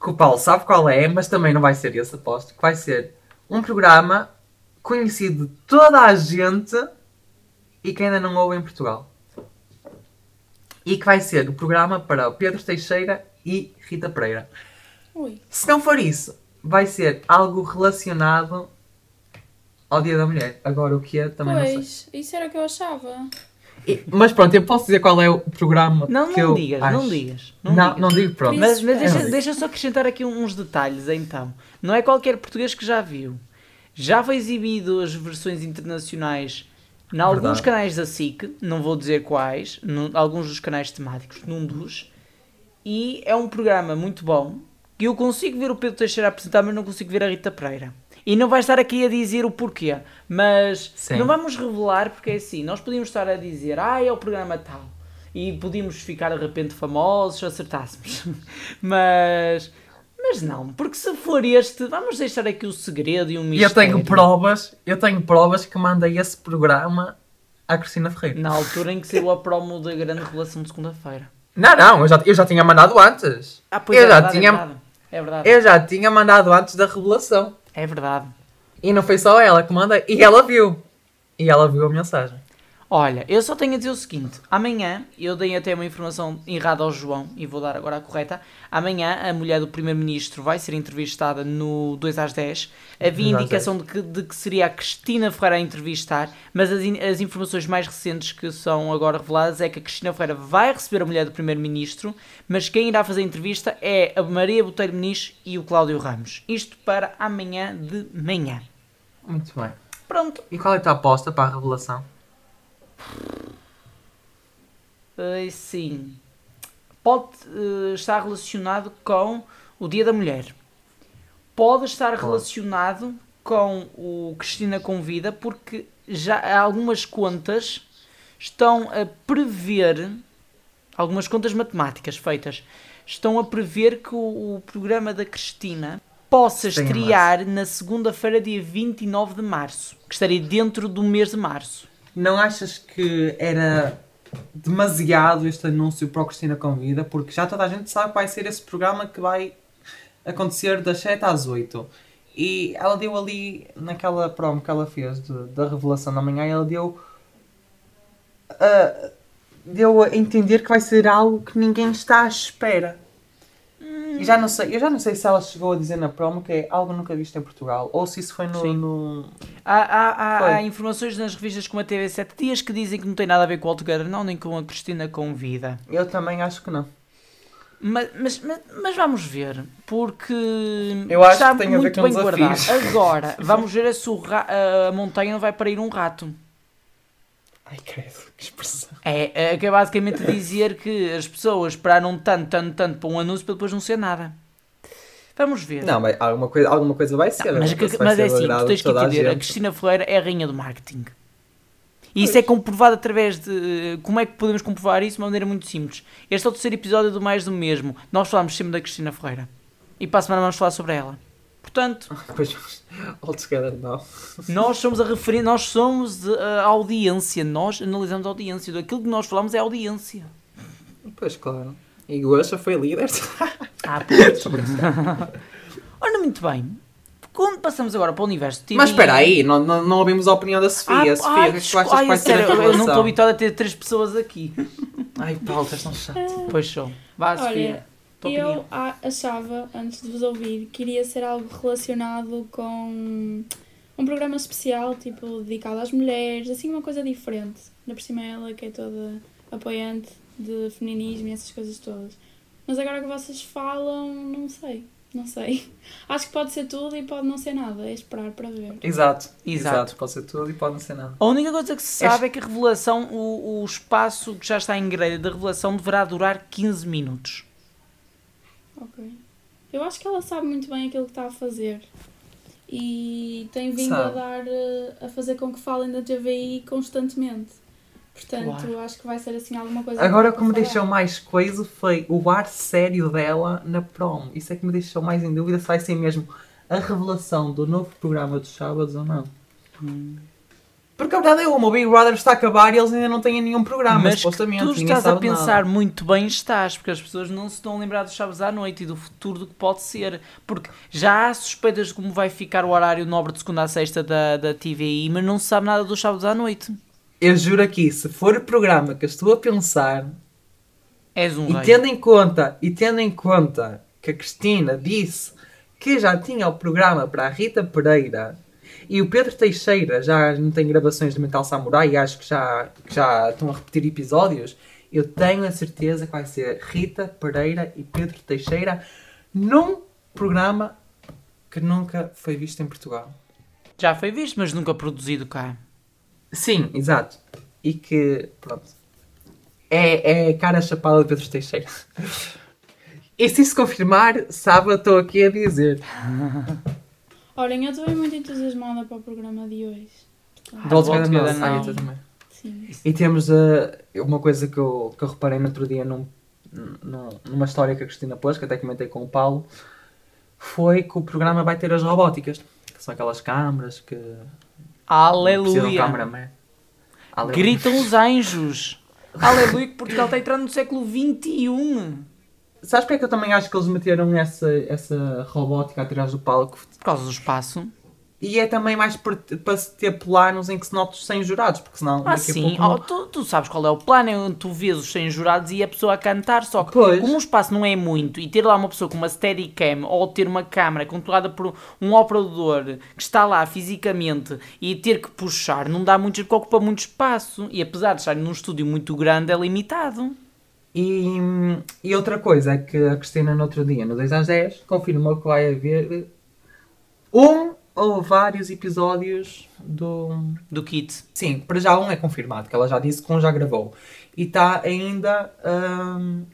Que o Paulo sabe qual é, mas também não vai ser esse, aposto. Que vai ser um programa conhecido de toda a gente e que ainda não ouve em Portugal. E que vai ser o programa para Pedro Teixeira e Rita Pereira. Ui. Se não for isso, vai ser algo relacionado ao Dia da Mulher. Agora o que é, também não sei. Pois, isso era o que eu achava. E- Mas pronto, eu posso dizer qual é o programa Não, que não eu digas, acho. não digas. Não, Não, digas. não digo pronto. Mas, mas deixa, É. deixa só acrescentar aqui uns detalhes então. Não é qualquer português que já viu. Já foi exibido as versões internacionais em alguns Verdade. canais da SIC, não vou dizer quais, num, alguns dos canais temáticos, num dos. E é um programa muito bom. Que eu consigo ver o Pedro Teixeira apresentar, mas não consigo ver a Rita Pereira. E não vai estar aqui a dizer o porquê, mas Sim. não vamos revelar porque é assim, nós podíamos estar a dizer, ah, é o programa tal, e podíamos ficar de repente famosos se acertássemos. mas, mas não, porque se for este, vamos deixar aqui o segredo e um E eu mistério. tenho provas, eu tenho provas que mandei esse programa à Cristina Ferreira. Na altura em que saiu a promo da grande revelação de segunda-feira. Não, não, eu já, eu já tinha mandado antes. Ah, pois Eu é, já verdade, tinha- é. É verdade. Eu já tinha mandado antes da revelação. É verdade. E não foi só ela que mandei. E ela viu. E ela viu a mensagem. Olha, eu só tenho a dizer o seguinte: amanhã, eu dei até uma informação errada ao João e vou dar agora a correta. Amanhã, a mulher do Primeiro-Ministro vai ser entrevistada no 2 às 10. Havia 2 às indicação de que, de que seria a Cristina Ferreira a entrevistar, mas as, as informações mais recentes que são agora reveladas é que a Cristina Ferreira vai receber a mulher do Primeiro-Ministro, mas quem irá fazer a entrevista é a Maria Botelho Muniz e o Cláudio Ramos. Isto para amanhã de manhã. Muito bem. Pronto. E qual é a tua aposta para a revelação? Uh, sim. Pode uh, estar relacionado com o Dia da Mulher. Pode estar relacionado com o Cristina Convida, porque já há algumas contas estão a prever, algumas contas matemáticas feitas, estão a prever que o, o programa da Cristina possa estrear na segunda-feira, dia 29 de março, que estaria dentro do mês de março. Não achas que era demasiado este anúncio para o Cristina Convida? Porque já toda a gente sabe que vai ser esse programa que vai acontecer das 7 às 8. E ela deu ali, naquela promo que ela fez de- da revelação da manhã, ela deu. ah, deu a entender que vai ser algo que ninguém está à espera. E já não sei, eu já não sei se ela chegou a dizer na promo que é algo nunca visto em Portugal ou se isso foi no. Sim. no- Há, há, há- há informações nas revistas como a TV 7 Dias que dizem que não tem nada a ver com o Alto não nem com a Cristina Convida. Eu também acho que não. Mas, mas, mas, mas vamos ver, porque Eu acho está que tem a ver muito com bem guardado. Agora, vamos ver se ra- a montanha não vai parir um rato. Ai, credo, que expressão. É, é é basicamente dizer que as pessoas esperaram tanto, tanto, tanto para um anúncio para depois não ser nada. Vamos ver. Não, mas alguma coisa, alguma coisa vai ser. Não, mas, não que- vai mas ser é assim, tu tens que a entender, a, gente. Cristina Ferreira é a rainha do marketing. E isso é comprovado através de. Como é que podemos comprovar isso? De uma maneira muito simples. Este é o terceiro episódio do Mais do Mesmo. Nós falamos sempre da Cristina Ferreira. E para a semana vamos falar sobre ela. Portanto, now. nós somos a referência, nós somos a audiência. Nós analisamos a audiência. Aquilo que nós falamos é a audiência. Pois, claro. E Gosta foi líder. Ah, pois. Ora, muito bem. Quando passamos agora para o universo TV... Mas espera aí, não, não, não ouvimos a opinião da Sofia. Ah, Sofia, ai, o que é que tu achas que vai ai, ser a eu não estou habituado a ter três pessoas aqui. Ai, Paulo, estás tão chato. Pois sou. Vá, Sofia. Tua eu opinião. achava, antes de vos ouvir, que iria ser algo relacionado com um programa especial, tipo, dedicado às mulheres, assim, uma coisa diferente. Ainda por cima ela, que é toda apoiante de feminismo e essas coisas todas. Mas agora que vocês falam, não sei. Não sei. Acho que pode ser tudo e pode não ser nada. É esperar para ver. Exato. Exato. Exato. Pode ser tudo e pode não ser nada. A única coisa que se sabe é que a revelação, o, o espaço que já está em grelha da revelação deverá durar 15 minutos. Ok. Eu acho que ela sabe muito bem aquilo que está a fazer. e tem vindo Sabe. a dar eh, a fazer com que falem da TVI constantemente. Portanto, Claro. acho que vai ser assim alguma coisa. Agora o que me falar. deixou mais coisa foi o ar sério dela na prom. Isso é que me deixou mais em dúvida se vai ser mesmo a revelação do novo programa dos sábados ou não. Porque a verdade é uma, o Big Brother está a acabar e eles ainda não têm nenhum programa, Mas supostamente. tu estás a sabe nada. pensar muito bem estás, porque as pessoas não se estão a lembrar dos Chaves à noite e do futuro do que pode ser. Porque já há suspeitas de como vai ficar o horário nobre de segunda a sexta da, da TVI, mas não se sabe nada dos Chaves à noite. Eu juro aqui, se for o programa que eu estou a pensar, És um e rei. tendo em conta, e tendo em conta que a Cristina disse que já tinha o programa para a Rita Pereira e o Pedro Teixeira já não tem gravações de Metal Samurai e acho que já, que já estão a repetir episódios, eu tenho a certeza que vai ser Rita Pereira e Pedro Teixeira num programa que nunca foi visto em Portugal. Já foi visto, mas nunca produzido cá. Sim, exato. E que, pronto, é, é a cara chapada de Pedro Teixeira. E se isso confirmar, sábado estou aqui a dizer. Olhem, eu estou muito entusiasmada para o programa de hoje. Ah, noite. eu também. Sim. E temos uh, uma coisa que eu, que eu reparei no outro dia num, num- numa história que a Cristina pôs, que até comentei com o Paulo, foi que o programa vai ter as robóticas, que são aquelas câmaras que Aleluia! cameraman. Aleluia. Gritam os anjos. Aleluia que Portugal está entrando no século XXI. Sabes porque é que eu também acho que eles meteram essa, essa robótica atrás do palco? Por causa do espaço. E é também mais para, para se ter planos em que se note os 100 jurados, porque senão Ah, sim. Oh, tu, tu sabes qual é o plano, é onde tu vês os 100 jurados e a pessoa a cantar, só que Pois. como o espaço não é muito e ter lá uma pessoa com uma steadicam ou ter uma câmara controlada por um operador que está lá fisicamente e ter que puxar, não dá muito, porque ocupa muito espaço e apesar de estar num estúdio muito grande é limitado. E, e outra coisa é que a Cristina no outro dia, no 10 às 10, confirmou que vai haver um ou vários episódios do... Do kit. Sim, para já um é confirmado, que ela já disse que um já gravou. E está ainda hum,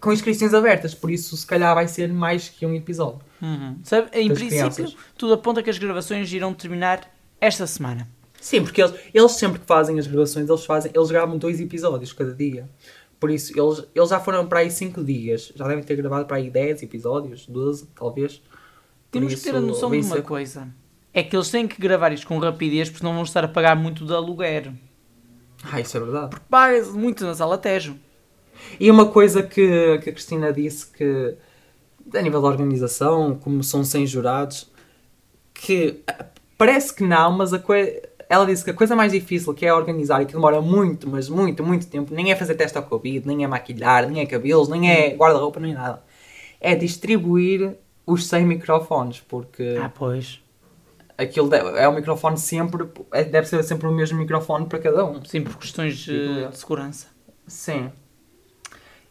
com inscrições abertas, por isso se calhar vai ser mais que um episódio. Uhum. Sabe, em princípio, crianças. tudo aponta que as gravações irão terminar esta semana. Sim, porque eles, eles sempre que fazem as gravações, eles, fazem, eles gravam dois episódios cada dia. Por isso, eles, eles já foram para aí 5 dias. Já devem ter gravado para aí 10 episódios, 12, talvez. Temos que ter a isso, noção de uma ser- coisa. É que eles têm que gravar isto com rapidez porque não vão estar a pagar muito de aluguer. Ah, isso é verdade. Paga-se muito na sala Tejo. E uma coisa que, que a Cristina disse que, a nível da organização, como são 100 jurados, que ah, parece que não, mas a coi- ela disse que a coisa mais difícil que é organizar e que demora muito, mas muito, muito tempo, nem é fazer teste ao Covid, nem é maquilhar, nem é cabelos, nem é guarda-roupa, nem nada. É distribuir os 100 microfones, porque Ah, pois. aquilo é o microfone sempre, é- deve ser sempre o mesmo microfone para cada um. Sim, por questões eh, de segurança. Sim.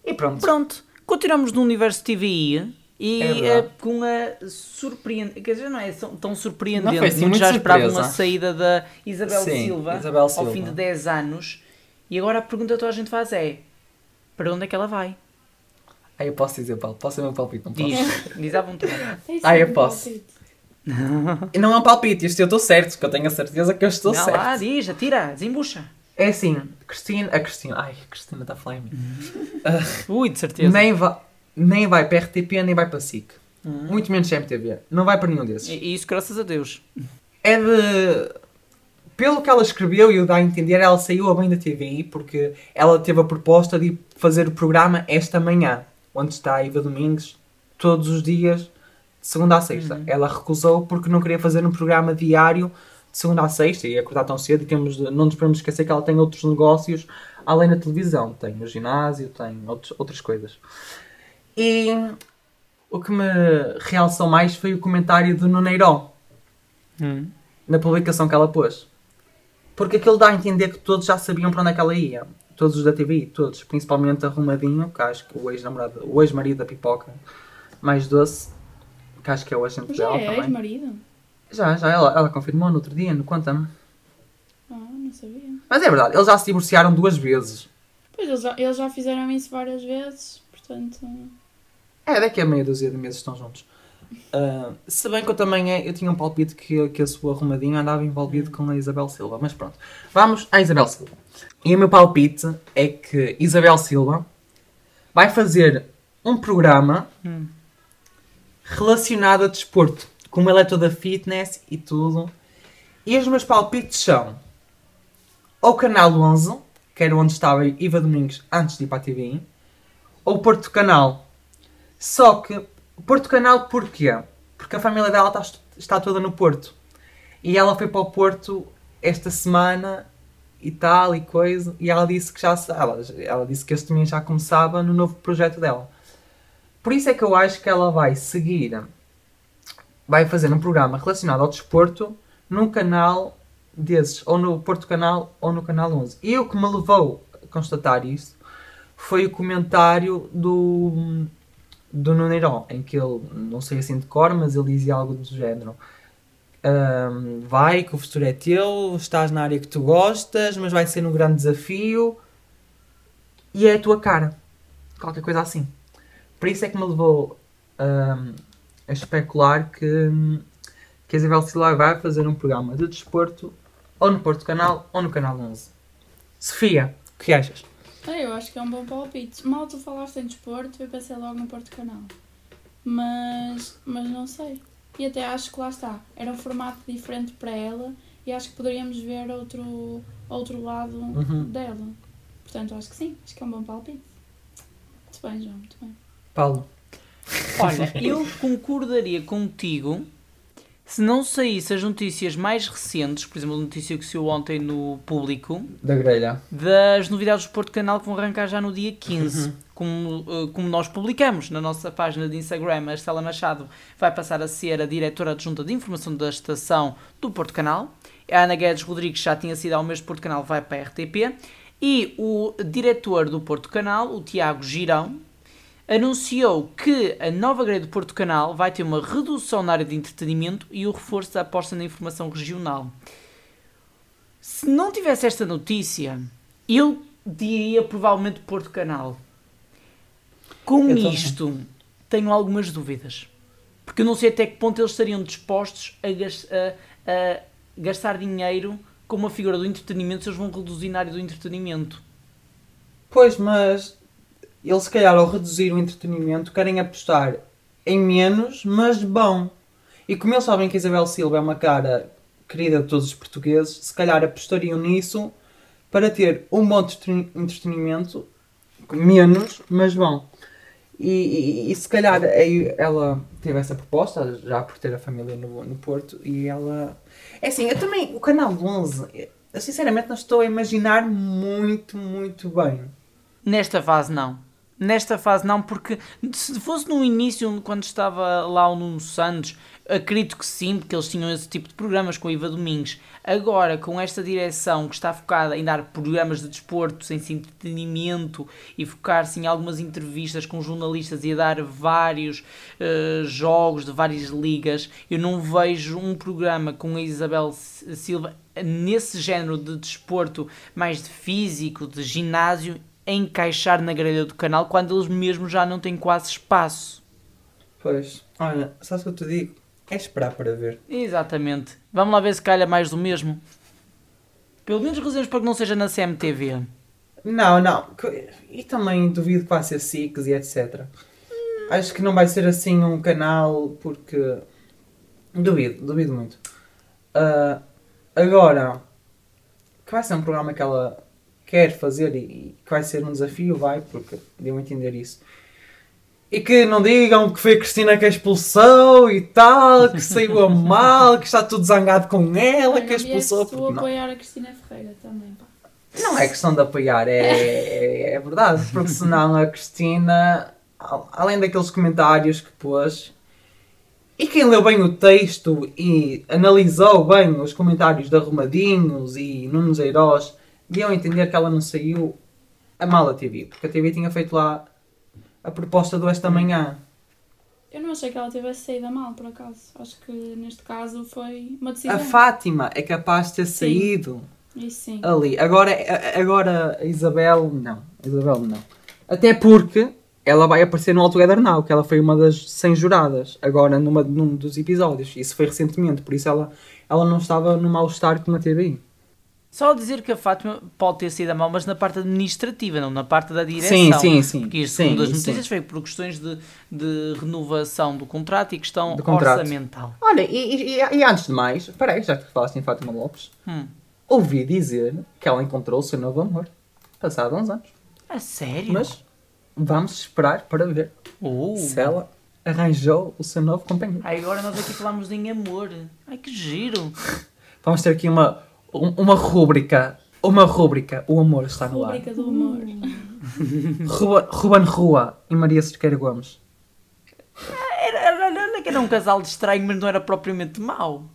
E pronto. Pronto, continuamos no universo TVI e É verdade. com a surpreendente. Quer dizer, não é tão- surpreendente. Não foi assim Muitos já esperavam surpresa. a saída da Isabel Sim, Silva Isabel ao Silva. fim de 10 anos. E agora a pergunta que toda a gente faz é: para onde é que ela vai? Aí eu posso dizer, Paulo, posso ser meu palpite, não posso? Diz, diz à vontade. Ah, eu posso. palpite. E não é um palpite, isto eu estou certo, porque eu tenho a certeza que eu estou não, certo. lá, diz, atira, desembucha. É assim, Cristina, a Cristina, ai, a Cristina está a falar em mim. Ui, de certeza. Nem, vai, nem vai para RTP, nem vai para SIC. Uhum. Muito menos CMTV. Não vai para nenhum desses. E isso graças a Deus. É de... Pelo que ela escreveu e o dá a entender, ela saiu a bem da TVI porque ela teve a proposta de fazer o programa esta manhã, onde está a Iva Domingues, todos os dias, de segunda a sexta. Uhum. Ela recusou porque não queria fazer um programa diário de segunda a sexta e acordar tão cedo. Temos de- não nos podemos esquecer que ela tem outros negócios além da televisão. Tem o ginásio, tem outros, outras coisas. E o que me realçou mais foi o comentário do Nuneirão Hum. na publicação que ela pôs. Porque aquilo dá a entender que todos já sabiam para onde é que ela ia. Todos os da TVI, todos. Principalmente Arrumadinho, que acho que o ex-namorado, o ex-marido da pipoca mais doce, que acho que é o agente Mas dela é também. ex-marido? Já, já, ela, ela confirmou no outro dia, no Conta-me. Ah, não sabia. Mas é verdade, eles já se divorciaram duas vezes. Pois, eles já, eles já fizeram isso várias vezes, portanto... É, daqui a meia dúzia de meses estão juntos. Ah, se bem que eu também é, eu tinha um palpite que, que a sua arrumadinha andava envolvido com a Isabel Silva, mas pronto. Vamos à Isabel Silva. E o meu palpite é que Isabel Silva vai fazer um programa Hum. relacionado a desporto. Como ela é toda fitness e tudo. E os meus palpites são ou Canal 11, que era onde estava Iva Domingos antes de ir para a TVI, ou Porto Canal. Só que Porto Canal porquê? Porque a família dela está, está toda no Porto. E ela foi para o Porto esta semana e tal e coisa. E ela disse que já ela, ela disse que este domingo já começava no novo projeto dela. Por isso é que eu acho que ela vai seguir, vai fazer um programa relacionado ao desporto num canal desses, ou no Porto Canal ou no Canal 11. E o que me levou a constatar isso foi o comentário do, do Nuneirão, em que ele, não sei assim de cor, mas ele dizia algo do género. ahm, vai, que o futuro é teu, estás na área que tu gostas, mas vai ser um grande desafio e é a tua cara. Qualquer coisa assim. Por isso é que me levou ahm, a especular que, que a Isabel Silva vai fazer um programa de desporto ou no Porto Canal ou no Canal 11. Sofia, o que achas? É, eu acho que é um bom palpite. Mal tu falaste em desporto, eu pensei logo no Porto Canal. Mas, mas não sei. E até acho que lá está. Era um formato diferente para ela e acho que poderíamos ver outro, outro lado Uhum. dela. Portanto, acho que sim. Acho que é um bom palpite. Muito bem, João. Muito bem. Paulo. Olha, eu concordaria contigo se não saísse as notícias mais recentes, por exemplo, a notícia que saiu ontem no público, Da grelha. das novidades do Porto Canal que vão arrancar já no dia 15. Como, eh, como nós publicamos na nossa página de Instagram, a Estela Machado vai passar a ser a diretora adjunta de informação da estação do Porto Canal. A Ana Guedes Rodrigues já tinha sido ao mês do Porto Canal, vai para a RTP. E o diretor do Porto Canal, o Tiago Girão, anunciou que a nova grade do Porto Canal vai ter uma redução na área de entretenimento e o reforço da aposta na informação regional. Se não tivesse esta notícia, eu diria provavelmente Porto Canal. Com Eu também. isto, tenho algumas dúvidas. Porque eu não sei até que ponto eles estariam dispostos a, gas- a- a gastar dinheiro com uma figura do entretenimento se eles vão reduzir na área do entretenimento. Pois, mas eles se calhar ao reduzir o entretenimento querem apostar em menos, mas bom. E como eles sabem que Isabel Silva é uma cara querida de todos os portugueses, se calhar apostariam nisso para ter um bom entreten- entretenimento, menos, mas bom. E, e- e se calhar ela teve essa proposta, já por ter a família no, no Porto, e ela. É assim, eu também, o canal 11, eu sinceramente não estou a imaginar muito, muito bem. Nesta fase não. Nesta fase não, porque se fosse no início, quando estava lá o Nuno Santos, acredito que sim, porque eles tinham esse tipo de programas com a Iva Domingues. Agora, com esta direção que está focada em dar programas de desporto, sem se entretenimento e focar-se em algumas entrevistas com jornalistas e a dar vários eh, jogos de várias ligas, eu não vejo um programa com a Isabel Silva nesse género de desporto mais de físico, de ginásio, a encaixar na grelha do canal quando eles mesmos já não têm quase espaço. Pois, olha, sabes o que eu te digo? É esperar para ver. Exatamente. Vamos lá ver se calha mais do mesmo. Pelo menos razões para que não seja na CMTV. Não, não. E também duvido que vá ser SICs e etc. Acho que não vai ser assim um canal porque. Duvido, duvido muito. Ah, agora, que vai ser um programa que ela quer fazer e, que vai ser um desafio, vai, porque deu a entender isso. E que não digam que foi a Cristina que a expulsou e tal, que saiu a mal, que está tudo zangado com ela, que a Olha, expulsou. porque não. apoiar a Cristina Ferreira também, pá. Não é questão de apoiar, é, é, é verdade. Porque senão a Cristina, al- além daqueles comentários que pôs, e quem leu bem o texto e analisou bem os comentários de Arrumadinhos e Nunes Eiroz, deu a entender que ela não saiu a mal a TV. Porque a TV tinha feito lá a proposta do esta manhã. Eu não achei que ela tivesse saído a mal, por acaso. Acho que neste caso foi uma decisão. A Fátima é capaz de ter Sim. saído. Sim. ali. Agora, a- agora a Isabel, não. A Isabel, não. Até porque ela vai aparecer no All Together Now, que ela foi uma das 100 juradas, agora numa, num dos episódios. Isso foi recentemente, por isso ela, ela não estava no mal-estar com a TVI. Só dizer que a Fátima pode ter sido a mal, mas na parte administrativa, não na parte da direção. Sim, sim, sim. Porque isto, Sim, segundo as isso notícias, foi por questões de, de renovação do contrato e questão orçamental. Olha, e, e- e- antes de mais, espera aí, já que falaste em Fátima Lopes, Hum. ouvi dizer que ela encontrou o seu novo amor, passado uns anos. A sério? Mas vamos esperar para ver Oh. se ela arranjou o seu novo companheiro. Ai, agora nós aqui falamos em amor. Ai, que giro. Vamos ter aqui uma, um- uma rúbrica. Uma rúbrica. O amor está no ar. Rubrica do amor. Ruben, Ruben Rua e Maria Cerqueira Gomes. Era, era, era, que era um casal de estranho, mas não era propriamente mau.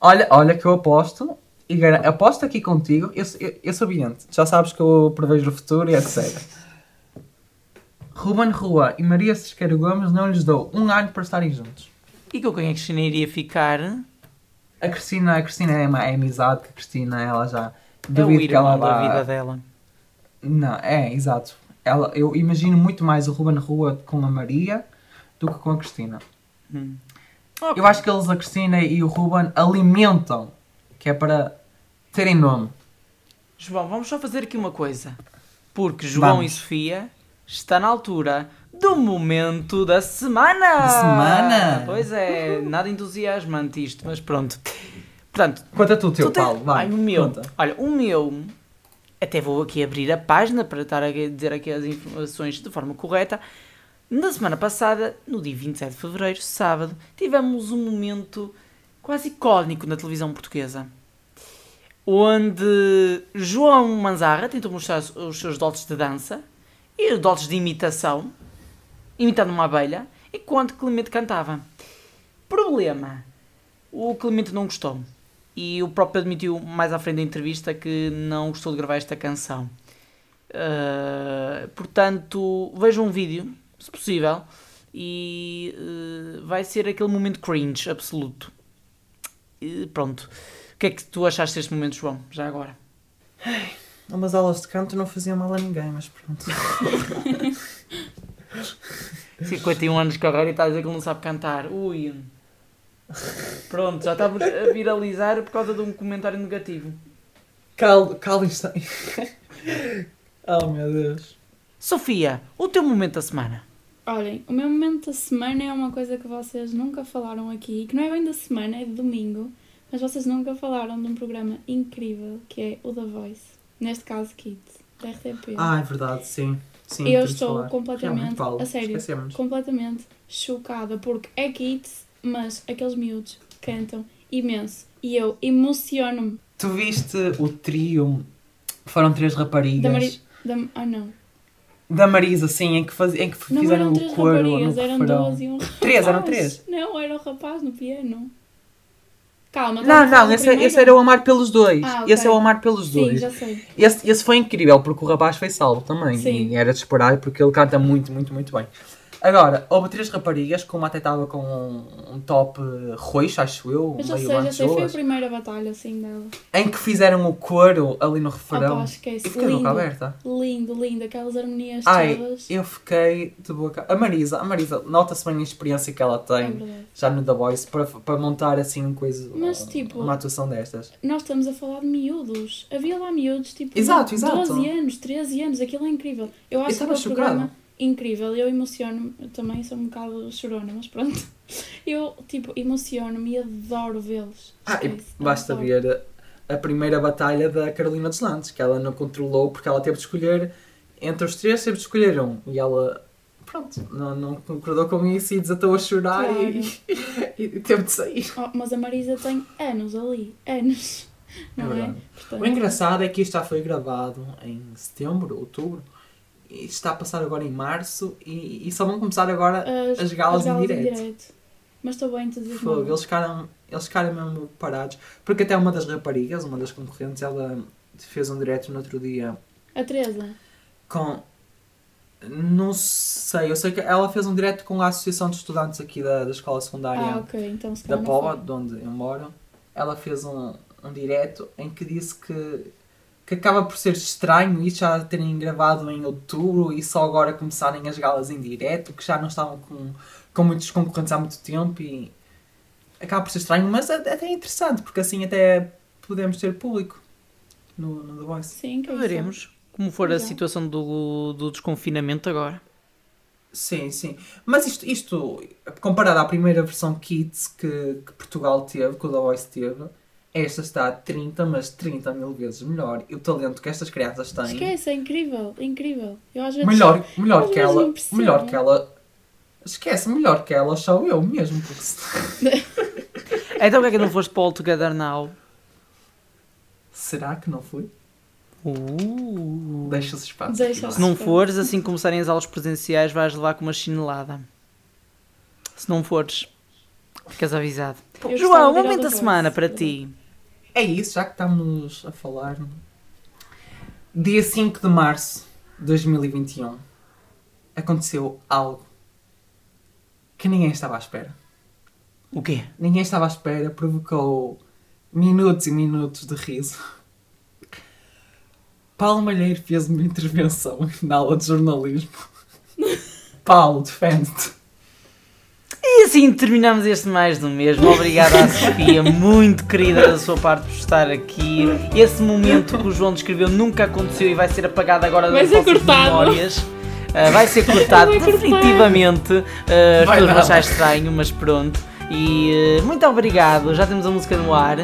Olha, olha que eu aposto. E aposto aqui contigo. Eu, eu, eu sou vidente. Já sabes que eu prevejo o futuro e etc. Ruben Rua e Maria Cerqueira Gomes não lhes dou um ano para estarem juntos. E com quem é que Cristina iria ficar? A Cristina, a Cristina é, uma, é amizade que a Cristina ela já É o duvido que ela da vida dela. Não, é, exato. Ela, eu imagino muito mais o Ruben Rua com a Maria do que com a Cristina. Hum. Eu acho que eles, a Cristina e o Ruben, alimentam, que é para terem nome. João, vamos só fazer aqui uma coisa. Porque João Vamos. e Sofia está na altura do momento da semana. Da semana? Pois é, nada entusiasmante isto, mas pronto. Portanto, Conta tu o teu, tu tens- Paulo, vai. Ai, o meu. Conta. Olha, o meu. Até vou aqui abrir a página para estar a dizer aqui as informações de forma correta. Na semana passada, no dia 27 de fevereiro, sábado, tivemos um momento quase icónico na televisão portuguesa. Onde João Manzarra tentou mostrar os seus dotes de dança e os dotes de imitação, imitando uma abelha, enquanto Clemente cantava. Problema: o Clemente não gostou. E o próprio admitiu mais à frente da entrevista que não gostou de gravar esta canção. Uh, portanto, vejam um vídeo, se possível, e uh, vai ser aquele momento cringe absoluto. E pronto. O que é que tu achaste deste momento, João? Já agora. Umas aulas de canto não faziam mal a ninguém, mas pronto. 51 anos de carreira e está a dizer que ele não sabe cantar. Ui. Pronto, já está a viralizar por causa de um comentário negativo. Cal, Caldenstein. oh meu Deus. Sofia, o teu momento da semana. Olhem, o meu momento da semana é uma coisa que vocês nunca falaram aqui, que não é bem da semana, é de domingo, mas vocês nunca falaram de um programa incrível que é o The Voice. Neste caso, Kids, da RTP. Ah, é verdade, sim. Sim Eu estou completamente- Paulo, a sério. Completamente chocada porque é Kids, mas aqueles miúdos cantam imenso e eu emociono-me. Tu viste o trio? Foram três raparigas. Da Mari... Da... Ah, não. Da Marisa, sim, em que, faz... em que Não fizeram eram o três coro raparigas, no eram refrão. duas e um Três, eram rapaz. três? Não, era o rapaz no piano. Calma, Não, não, esse, primeiro? esse era o Amar pelos Dois. Ah, ok. Esse é o Amar pelos Sim, Dois. já sei. Esse, esse foi incrível, porque o rapaz foi salvo também. Sim. E era de esperar, porque ele canta muito, muito, muito bem. Agora, houve três raparigas, que uma até estava com um, um top roxo, acho eu, Eu já meio sei, já sei, foi a primeira batalha assim dela. em que fizeram o coro ali no refrão. Opa, esquece. e fiquei de boca Lindo. aberta. Lindo, lindo, aquelas harmonias Ai, todas. eu fiquei de boca. A Marisa, a Marisa, nota-se bem a experiência que ela É tem verdade. já no The Voice para, para montar assim uma coisa, Mas, tipo, uma atuação destas. Nós estamos a falar de miúdos. Havia lá miúdos, tipo, Exato, exato. 12 anos, 13 anos, aquilo é incrível. Eu Eu acho que estava o programa. Incrível, eu emociono-me, também sou um bocado chorona, mas pronto. Eu, tipo, emociono-me e adoro vê-los. Ah, e Esquece, basta adoro. ver a primeira batalha da Carolina dos Landes, que ela não controlou porque ela teve de escolher entre os três, teve de escolher um. E ela, pronto, não, não concordou com isso e desatou a chorar e, e teve de sair. Oh, mas a Marisa tem anos ali, anos. É Não é? verdade. Portanto, O engraçado é que isto já foi gravado em setembro, outubro, e está a passar agora em março e, e só vão começar agora as galas em direto. Mas estou bem dizer. Fogo, eles ficaram, eles ficaram mesmo parados. Porque até uma das raparigas, uma das concorrentes, ela fez um direto no outro dia A Teresa. com. Não sei, eu sei que ela fez um direto com a Associação de Estudantes aqui da, da Escola Secundária Ah, ok, então se da foi. de onde eu moro. Ela fez um, um direto em que disse que que acaba por ser estranho isso já terem gravado em outubro e só agora começarem as galas em direto, que já não estavam com, com muitos concorrentes há muito tempo e acaba por ser estranho, mas é até é interessante, porque assim até podemos ter público no, no The Voice. Sim, que Veremos como for a situação do, do desconfinamento agora. Sim, sim. Mas isto, isto comparado à primeira versão Kids que, que Portugal teve, que o The Voice teve, esta está 30, mas 30 mil vezes melhor. E o talento que estas crianças têm. Esquece, é incrível, é incrível. Eu às vezes. Melhor, melhor às que vezes ela. Melhor que ela. Esquece, melhor que ela sou eu mesmo. Porque Então, porque é que não foste para o All Together Now? Será que não fui? Uh. Deixa-se espaço. Deixa-se. Se não fores, assim que começarem as aulas presenciais, vais levar com uma chinelada. Se não fores, ficas avisado. Eu João, momento da semana para ti. É isso, já que estamos a falar. Dia 5 de março de 2021 aconteceu algo que ninguém estava à espera. O quê? Ninguém estava à espera, provocou minutos e minutos de riso. Paulo Malheiro fez uma intervenção na aula de jornalismo. Paulo, defende-te. E assim terminamos este mais do mesmo. Obrigada à Sofia, muito querida da sua parte por estar aqui. Esse momento que o João descreveu nunca aconteceu e vai ser apagado agora das cortado. memórias. Ah, vai ser cortado Vai definitivamente. Uh, as pessoas vão achar estranho, mas pronto. E eh, muito obrigado, já temos a música no ar.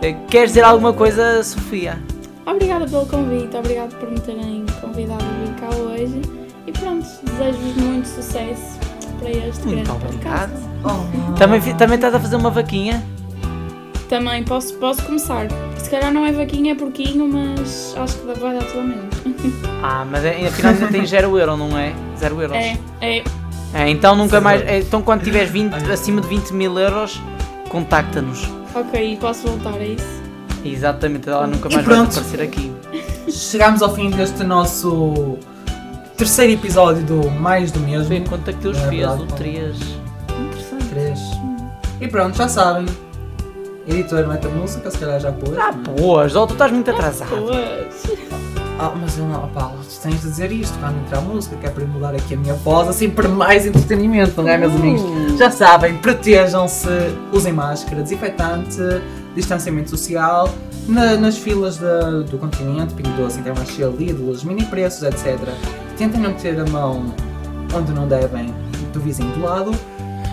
Eh, queres dizer alguma coisa, Sofia? Obrigada pelo convite, obrigado por me terem convidado a vir cá hoje. E pronto, desejo-vos muito sucesso para este Muito grande obrigado. podcast. Também, também estás a fazer uma vaquinha? Também posso, posso começar. Se calhar não é vaquinha, é porquinho, mas acho que vai dar pelo menos. Ah, mas é, afinal ainda tem 0 euro, não é? 0 euros. É, é. É, então nunca mais. é, Então quando tiveres 20, acima de 20 mil euros, contacta-nos. Ok, posso voltar, é isso? Exatamente, ela nunca E mais vai aparecer aqui. Chegamos ao fim deste nosso terceiro episódio do Mais do Mesmo. Vê quanto é que Deus É fez, verdade. o 3. Interessante. Três. E pronto, já sabem. Editor mete a música, se calhar já pôs. Ah, é? pois, oh, tu estás muito atrasado. Ah, mas eu não, Paulo, tu tens de dizer isto quando entrar a música, que é para mudar aqui a minha voz, assim para mais entretenimento, não é, meus amigos? Já sabem, protejam-se, usem máscara, desinfetante, distanciamento social, na- nas filas da- do continente, Pingo Doce, Intermarché, Lidl, mini preços, etc. Tentem não ter a mão onde não devem do vizinho do lado.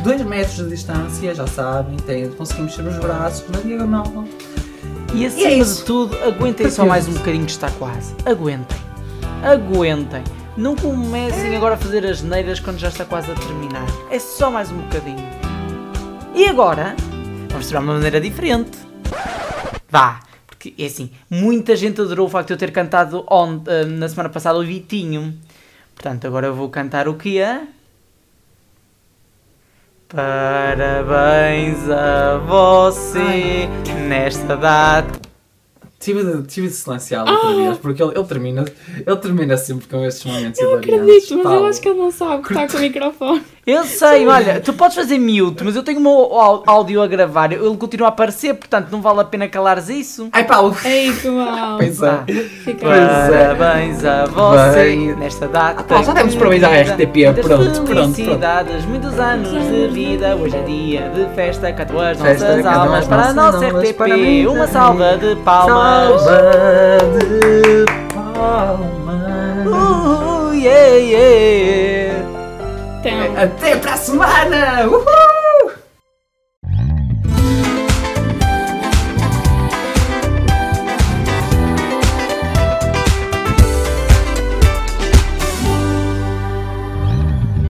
2 metros de distância, já sabem, têm de conseguir mexer os braços na diagonal. E E acima é de tudo, aguentem só mais um bocadinho que está quase. Aguentem. Aguentem. Não comecem agora a fazer as neiras quando já está quase a terminar. É só mais um bocadinho. E agora, vamos tirar uma maneira diferente. Vá, porque é assim, muita gente adorou o facto de eu ter cantado on- eh, na semana passada o Vitinho. Portanto, agora eu vou cantar o que é? Parabéns a você nesta data. Tive de, tive de silenciá-lo outra vez, porque ele, ele, termina, ele termina sempre com estes momentos Eu hilariantes. acredito, mas eu Paulo. acho que ele não sabe que está com o microfone. Eu sei, olha, tu podes fazer mute, mas eu tenho o meu áudio a gravar, ele continua a aparecer, portanto não vale a pena calares isso. Ai, Paulo! Ei, que mal. Pois é. Fica Pois é. Parabéns a você Bem. nesta data. Ah, pá, já temos parabéns à. RTP, pronto, pronto, pronto. Felicidades, muitos anos de vida. Hoje é dia de festa, canto as Festa, nossas almas as para a nossa RTP. Uma salva de palmas. Salva de palmas. Uh, yeah, yeah. Então, Até para a semana! Uhul!